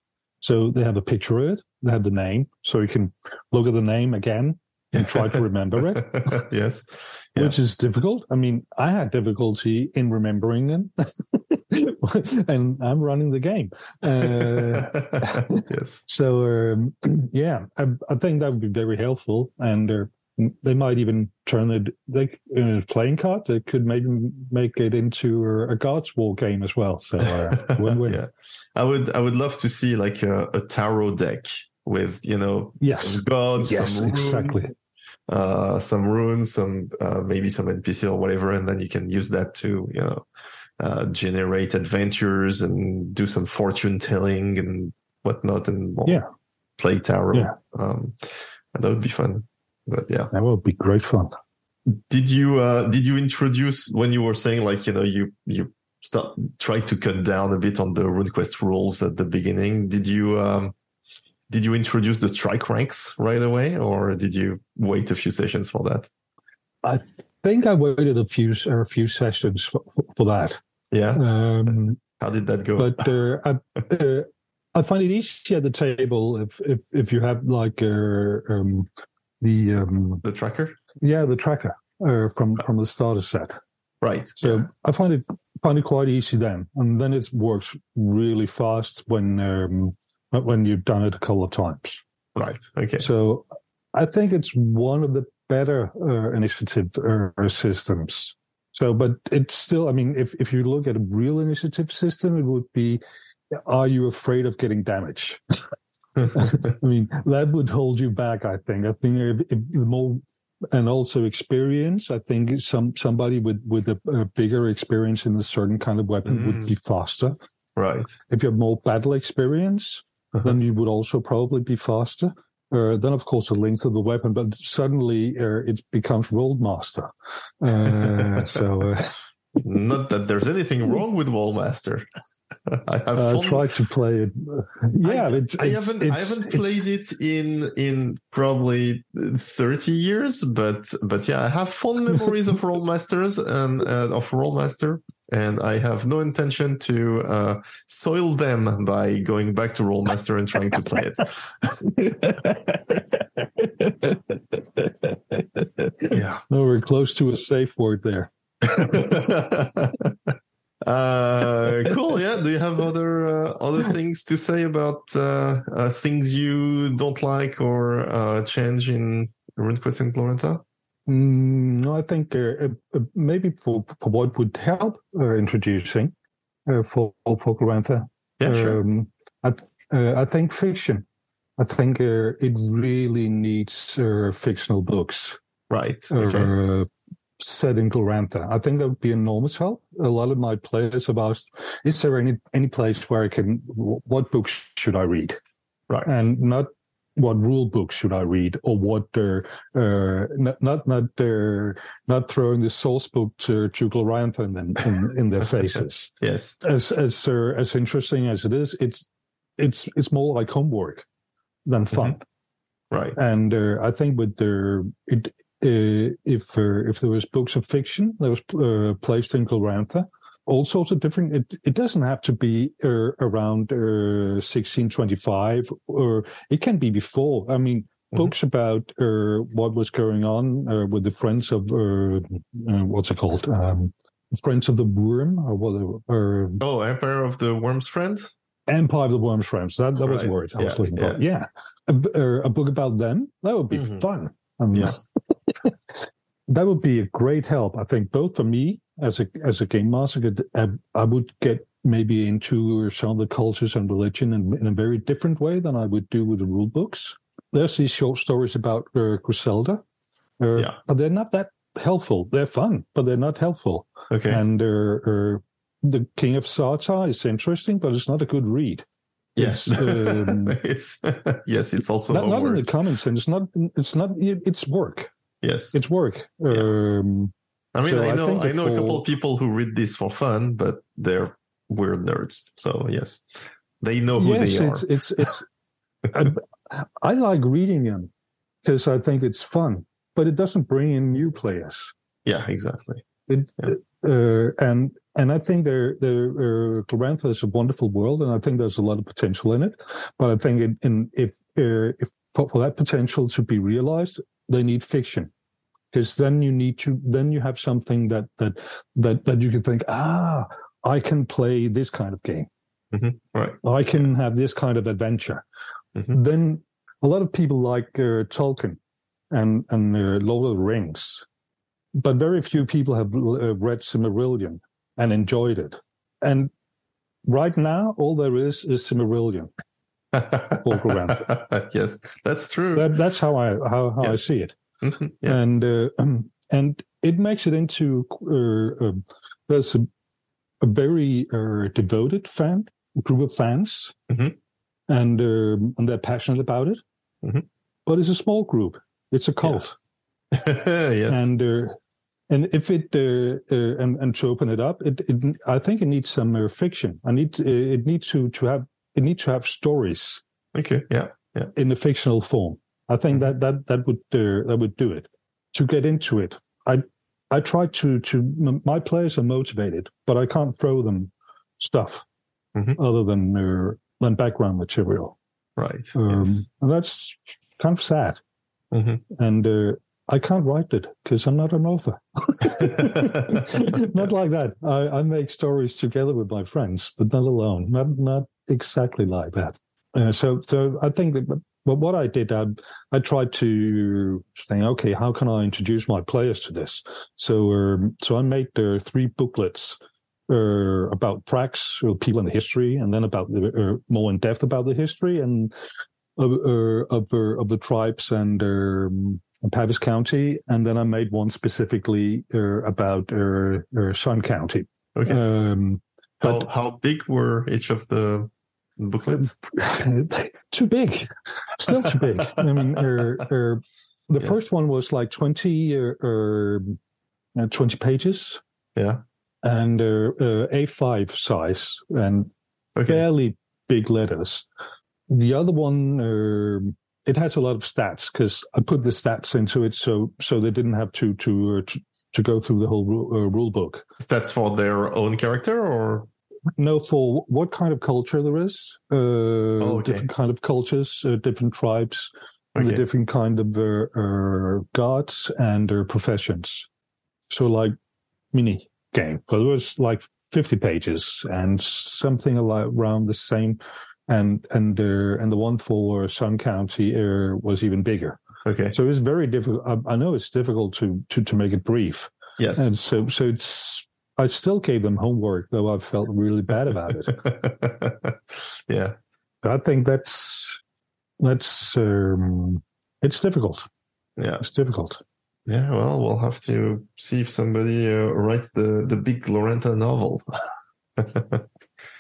So they have a picture of it, they have the name, so you can look at the name again and try to remember it. [laughs] yes. Yeah. Which is difficult. I mean, I had difficulty in remembering it, [laughs] [laughs] and I'm running the game. Uh, [laughs] yes. So, um, [clears throat] yeah, I, I, think that would be very helpful. And uh, they might even turn it like in a playing card. They could maybe make it into a Gods War game as well. So, uh, [laughs] win-win. yeah, I would. I would love to see like a, a tarot deck with you know yes. some gods, yes, some runes, exactly uh, some runes, some uh, maybe some NPC or whatever, and then you can use that to you know uh, generate adventures and do some fortune telling and whatnot, and well, yeah, play tarot. Yeah. Um, that would be fun. But yeah, that would be great fun. Did you uh, did you introduce when you were saying like you know you you start try to cut down a bit on the RuneQuest rules at the beginning? Did you um, did you introduce the strike ranks right away, or did you wait a few sessions for that? I think I waited a few or a few sessions for, for that. Yeah. Um, How did that go? but uh, I, uh, I find it easy at the table if if, if you have like uh, um, the um, the tracker. yeah the tracker uh, from from the starter set. Right. So yeah. I find it find it quite easy then, and then it works really fast when um, when you've done it a couple of times. Right. Okay. So I think it's one of the better uh, initiative uh, systems. So, but it's still, I mean, if, if you look at a real initiative system, it would be, are you afraid of getting damage? [laughs] I mean, that would hold you back, I think. I think if, if the more, and also experience, I think some somebody with, with a, a bigger experience in a certain kind of weapon Mm. would be faster. right. If you have more battle experience, Uh-huh. then you would also probably be faster. Uh, then, of course, the length of the weapon, but suddenly uh, it becomes Rolemaster. Uh, so uh, Not that there's anything wrong with Rolemaster. [laughs] I have fun. tried to play it. Yeah, I, I haven't I haven't played it in in probably 30 years, but but yeah, I have fond [laughs] memories of Rolemasters and uh, of Rolemaster, and I have no intention to uh, soil them by going back to Rolemaster and trying to play it. [laughs] yeah. No, we're close to a safe word there. Uh, cool. Yeah. Do you have other uh, other things to say about uh, uh, things you don't like or uh, change in RuneQuest and? Mm, no, I think uh, uh, maybe for, for what would help uh, introducing uh, for for Glorantha, Yeah, sure. um, I, I think fiction. I think uh, it really needs uh, fictional books Right. Okay. uh, set in Glorantha. I think that would be enormous help. A lot of my players have asked, "Is there any any place where I can? What books should I read?" Right. and not what rule books should I read or what they're uh, not not not they're not throwing the source book to, to Glorantha in, in, in their [laughs] faces. yes. as as uh, as interesting as it is, it's it's it's more like homework than fun. Right. And uh, I think with the it, if uh, if there was books of fiction that was uh, placed in Glorantha, all sorts of different. It it doesn't have to be uh, around uh, 1625, or it can be before. I mean, Mhm. books about uh, what was going on uh, with the Friends of uh, uh, what's it called? Um, Friends of the Worm, or whatever, Oh, Empire of the Wyrms Friend. Empire of the Wyrms Friends. That that was the word I was Yeah, looking for. Yeah, a, uh, a book about them. That would be Mhm. fun. Um, Yeah. [laughs] that would be a great help. I think both for me as a as a game master, I, I would get maybe into some of the cultures and religion in, in a very different way than I would do with the rule books. There's these short stories about uh, Griselda, uh, Yeah. but they're not that helpful. They're fun, but they're not helpful. Okay. And uh, uh, the King of Sartar is interesting, but it's not a good read. yes. it's, um, [laughs] it's [laughs] yes. It's also Not, not in the common sense. It's not. It's not. it- It's work. Yes. It's work. Um, I mean, so I I know think I know a couple of people who read this for fun, but they're weird nerds. So yes, they know who yes, they it's are. it's it's. [laughs] I, I like reading them because I think it's fun, but it doesn't bring in new players. Yeah, exactly. It, Yeah. uh, and and I think there there uh, Glorantha is a wonderful world, and I think there's a lot of potential in it. But I think in, in if uh, if for, for that potential to be realized, they need fiction, because then you need to then you have something that that that that you can think ah I can play this kind of game. Mhm, right. I can have this kind of adventure. Mhm. Then a lot of people like uh, Tolkien and and uh, Lord of the Rings, but very few people have uh, read Silmarillion and enjoyed it. And right now, all there is is Silmarillion. [laughs] Glorantha. yes, that's true. That, that's how I how, how I see it. Mhm, yeah. and uh, [clears throat] and it makes it into uh, um, there's a, a very uh, devoted fan group of fans, Mhm. and um, and they're passionate about it. Mhm. But it's a small group. It's a cult, [laughs] yes. and uh, and if it uh, uh, and and to open it up, it, it I think it needs some uh, fiction. I need it needs to to have it needs to have stories okay. Yeah. yeah. in the fictional form. I think that that that would uh, that would do it. To get into it, I I try to to my players are motivated, but I can't throw them stuff Mhm. other than uh, than background material, Right. um, yes. and that's kind of sad. Mhm. And uh, I can't write it because I'm not an author. [laughs] [laughs] not like that. I, I make stories together with my friends, but not alone. Not not exactly like that. Uh, so so I think that. But what I did, I, I tried to think, okay, how can I introduce my players to this? So um, so I made uh, three booklets uh, about Prax, uh, people in the history, and then about the, uh, more in depth about the history and of uh, of, uh, of the tribes and um, Pavis County, and then I made one specifically uh, about uh, uh, Sun County. Okay. Um, how but- how big were each of the booklets? [laughs] too big, still too big. I mean, uh, uh, the Yes. first one was like twenty uh, uh, uh, twenty pages Yeah. and uh, uh, A5 size and Okay. fairly big letters. The other one, uh, it has a lot of stats because I put the stats into it, so so they didn't have to to uh, to, to go through the whole ru- uh, rule book. That's for their own character, or No, for what kind of culture there is, uh, Oh, okay. different kind of cultures, uh, different tribes, and the different kind of uh, uh, gods and their professions. So, like mini game, but it was like fifty pages and something around the same. And and uh, and the one for Sun County uh, was even bigger. okay. So it's very difficult. I, I know it's difficult to to to make it brief, Yes. and so so it's. I still gave them homework, though I felt really bad about it. [laughs] yeah. I think that's that's um, it's difficult. Yeah. It's difficult. Yeah. Well, we'll have to see if somebody uh, writes the the big Glorantha novel. [laughs]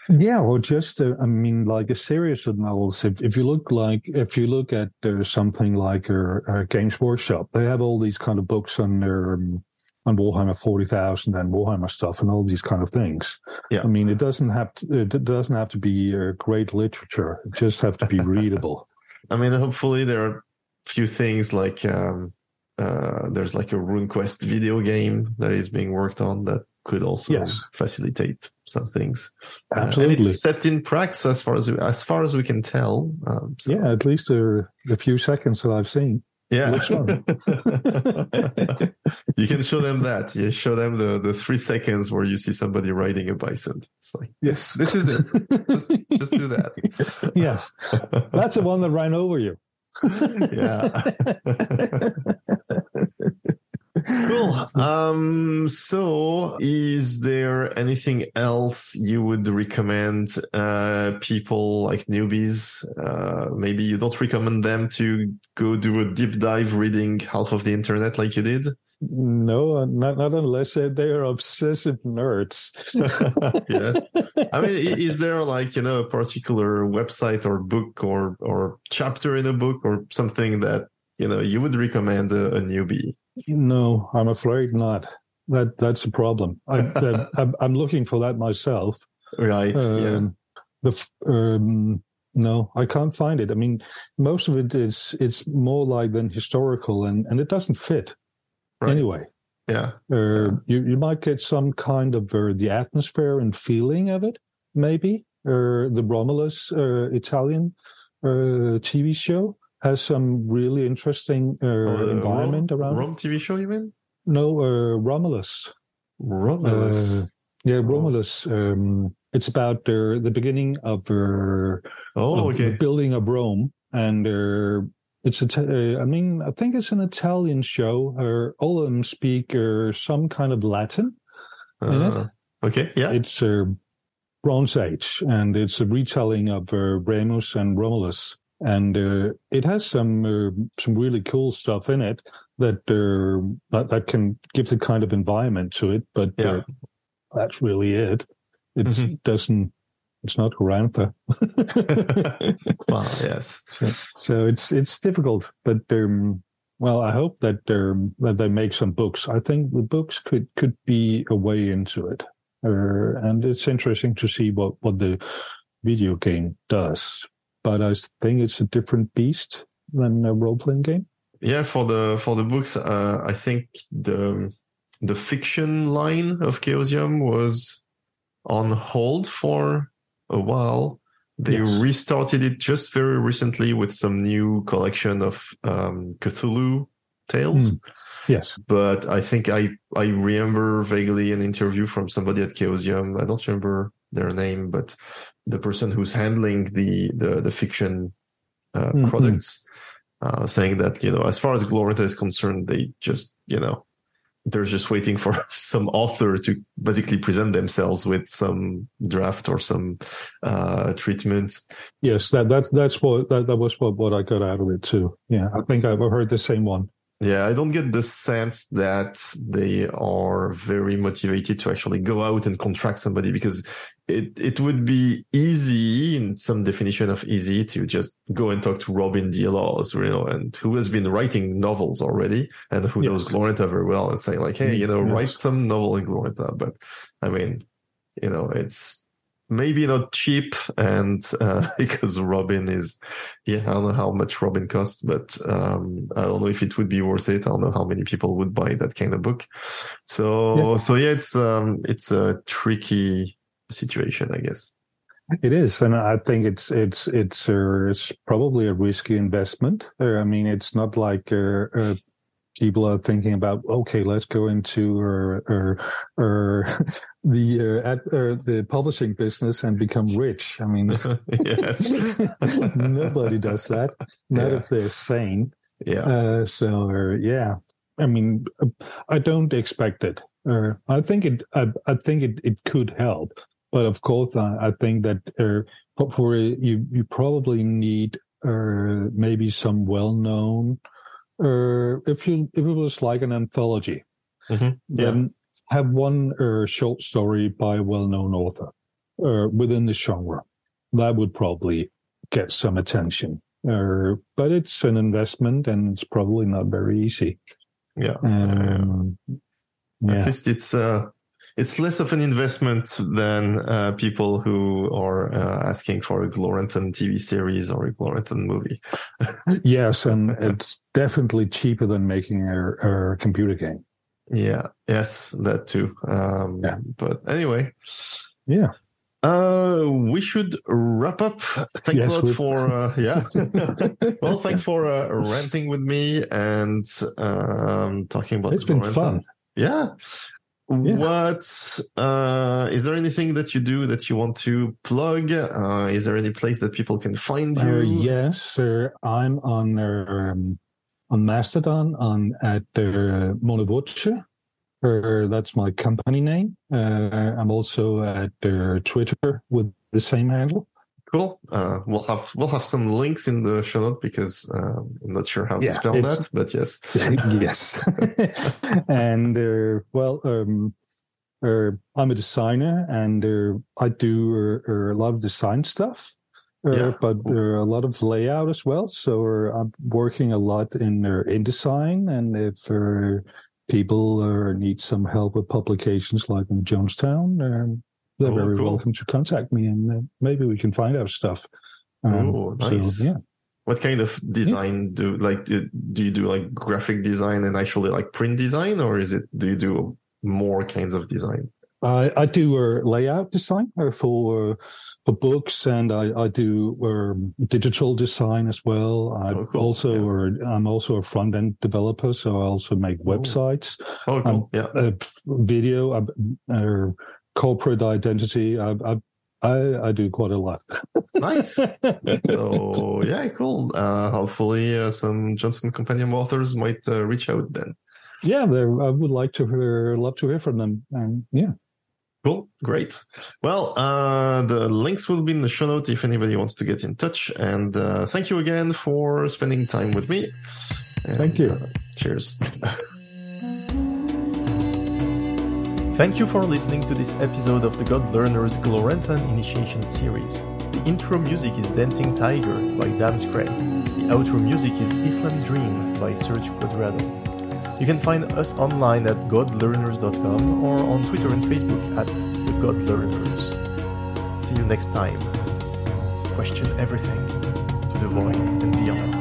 Yeah, or just uh, I mean, like a series of novels. If if you look like if you look at uh, something like uh, uh, Games Workshop, they have all these kind of books on their um, on Warhammer Forty Thousand and Warhammer stuff and all these kind of things. Yeah. I mean, it doesn't have to, it doesn't have to be uh, great literature. It just have to be [laughs] readable. I mean, hopefully there are a few things like um, uh, there's like a RuneQuest video game that is being worked on that could also Yes. facilitate some things. Uh, and Absolutely. it's set in Prax as far as we, as far as we can tell. Um, so, yeah, at least uh, the few seconds that I've seen. Yeah. Looks [laughs] fun. you can show them that. You show them the the three seconds where you see somebody riding a bison. It's like Yes, this is it. Just [laughs] just do that. yes, that's the one that ran over you. [laughs] yeah. Cool. [laughs] Um, so is there anything else you would recommend uh, people like newbies? Uh, maybe you don't recommend them to go do a deep dive reading half of the internet like you did. No, not not unless they they are obsessive nerds. [laughs] yes. I mean, is there like, you know, a particular website or book or, or chapter in a book or something that, you know, you would recommend a, a newbie? No, I'm afraid not. That that's a problem. I, that, [laughs] I'm, I'm looking for that myself. Right. yeah. Um, The um, no, I can't find it. I mean, most of it is it's more like than historical, and and it doesn't fit Right. anyway. Yeah. Uh, you you might get some kind of uh, the atmosphere and feeling of it, maybe. Uh, the Romulus uh, Italian uh, TV show has some really interesting uh, the environment Rome, around. it. Rome TV show, you mean? No, uh, Romulus. Romulus. Uh, yeah, Oh. Romulus. Um, it's about uh, the beginning of, uh, oh, of the building of Rome, and uh, it's a. Uh, I mean, I think it's an Italian show. Uh, all of them speak uh, some kind of Latin. in it. Uh, okay. Yeah. It's uh, Bronze Age, and it's a retelling of uh, Remus and Romulus, and uh, it has some uh, some really cool stuff in it that uh, that, that can give the kind of environment to it. But Yeah. uh, that's really it. It Mhm. doesn't. It's not Glorantha. [laughs] well, [laughs] yes. so, so it's it's difficult, but um, well, I hope that um, that they make some books. I think the books could could be a way into it, uh, and it's interesting to see what what the video game does. But I think it's a different beast than a role playing game. Yeah, for the for the books, uh, I think the the fiction line of Chaosium was on hold for a while. They yes. restarted it just very recently with some new collection of um, Cthulhu tales. Mm. Yes, but I think I I remember vaguely an interview from somebody at Chaosium. I don't remember their name, but the person who's handling the the, the fiction uh, mm-hmm. products, uh, saying that you know as far as Glorantha is concerned, they just you know they're just waiting for [laughs] some author to basically present themselves with some draft or some uh, treatment. Yes, that that's that's what that, that was what, what I got out of it too. Yeah, I think I've heard the same one. Yeah, I don't get the sense that they are very motivated to actually go out and contract somebody because it, it would be easy in some definition of easy to just go and talk to Robin D. Laws, you know, and who has been writing novels already and who yes. knows Glorantha very well and say like, Hey, you mm-hmm. know, yes. write some novel in Glorantha. But I mean, you know, it's, maybe not cheap and uh, [laughs] because robin is yeah i don't know how much robin costs but um, i don't know if it would be worth it. I don't know how many people would buy that kind of book. So yeah. so yeah it's um it's a tricky situation i guess. It is and i think it's it's it's uh, it's probably a risky investment. Uh, i mean it's not like uh, uh people are thinking about okay let's go into or or, or the uh, at, uh, the publishing business and become rich. I mean [laughs] [laughs] nobody does that. Not yeah. if they're sane. Yeah. Uh, so uh, yeah. I mean i don't expect it. Uh, i think it I, I, think it, it could help. But of course i, I think that for you you probably need maybe some well-known uh, if you if it was like an anthology, mm-hmm. yeah. then have one uh, short story by a well-known author uh, within the genre. That would probably get some attention. Uh, but it's an investment, and it's probably not very easy. Yeah. Um, yeah. At least it's uh, it's less of an investment than uh, people who are uh, asking for a Gloranthan TV series or a Gloranthan movie. [laughs] yes, and it's definitely cheaper than making a, a computer game. Yeah, yes, that too. Um, yeah. But anyway, yeah. Uh, we should wrap up. Thanks yes, a lot for [laughs] uh, yeah. [laughs] well, thanks for uh, ranting with me and um, talking about. It's been fun. Yeah, yeah. What uh, is there anything that you do that you want to plug? Uh, is there any place that people can find you? Uh, yes, sir. I'm on um, on Mastodon on at uh, Monovoce. Uh, that's my company name. Uh, I'm also at Twitter with the same handle. Cool. Uh, we'll have we'll have some links in the show note because uh, I'm not sure how yeah, to spell that, but yes, [laughs] yes. [laughs] and uh, well, um, uh, I'm a designer, and uh, I do uh, a lot of design stuff, yeah. but a lot of layout as well. So I'm working a lot in InDesign, and if people need some help with publications like in Jonstown. They're oh, very cool. welcome to contact me and uh, maybe we can find out stuff. Um, oh, nice. So, yeah. What kind of design yeah. do like do, do you do like graphic design and actually like print design or is it do you do more kinds of design? I, I do a layout design uh, for uh, for books, and I, I do um, digital design as well. I oh, cool. also yeah. I'm also a front end developer, so I also make oh. websites. Oh, cool. Um, yeah. Video, uh, corporate identity. I, I I, I, do quite a lot. nice. [laughs] So yeah, cool. Uh, hopefully, uh, some Jonstown Compendium authors might uh, reach out then. Yeah, I would like to hear, love to hear from them. Um, yeah. Cool. Great. Well, uh, the links will be in the show notes if anybody wants to get in touch. And uh, thank you again for spending time with me. And, thank you. Uh, cheers. [laughs] Thank you for listening to this episode of the God Learner's Gloranthan Initiation Series. The intro music is Dancing Tiger by Damscray. The outro music is Island Dream by Serge Quadrado. You can find us online at godlearners.com or on Twitter and Facebook at the God Learners. See you next time. Question everything. To the void.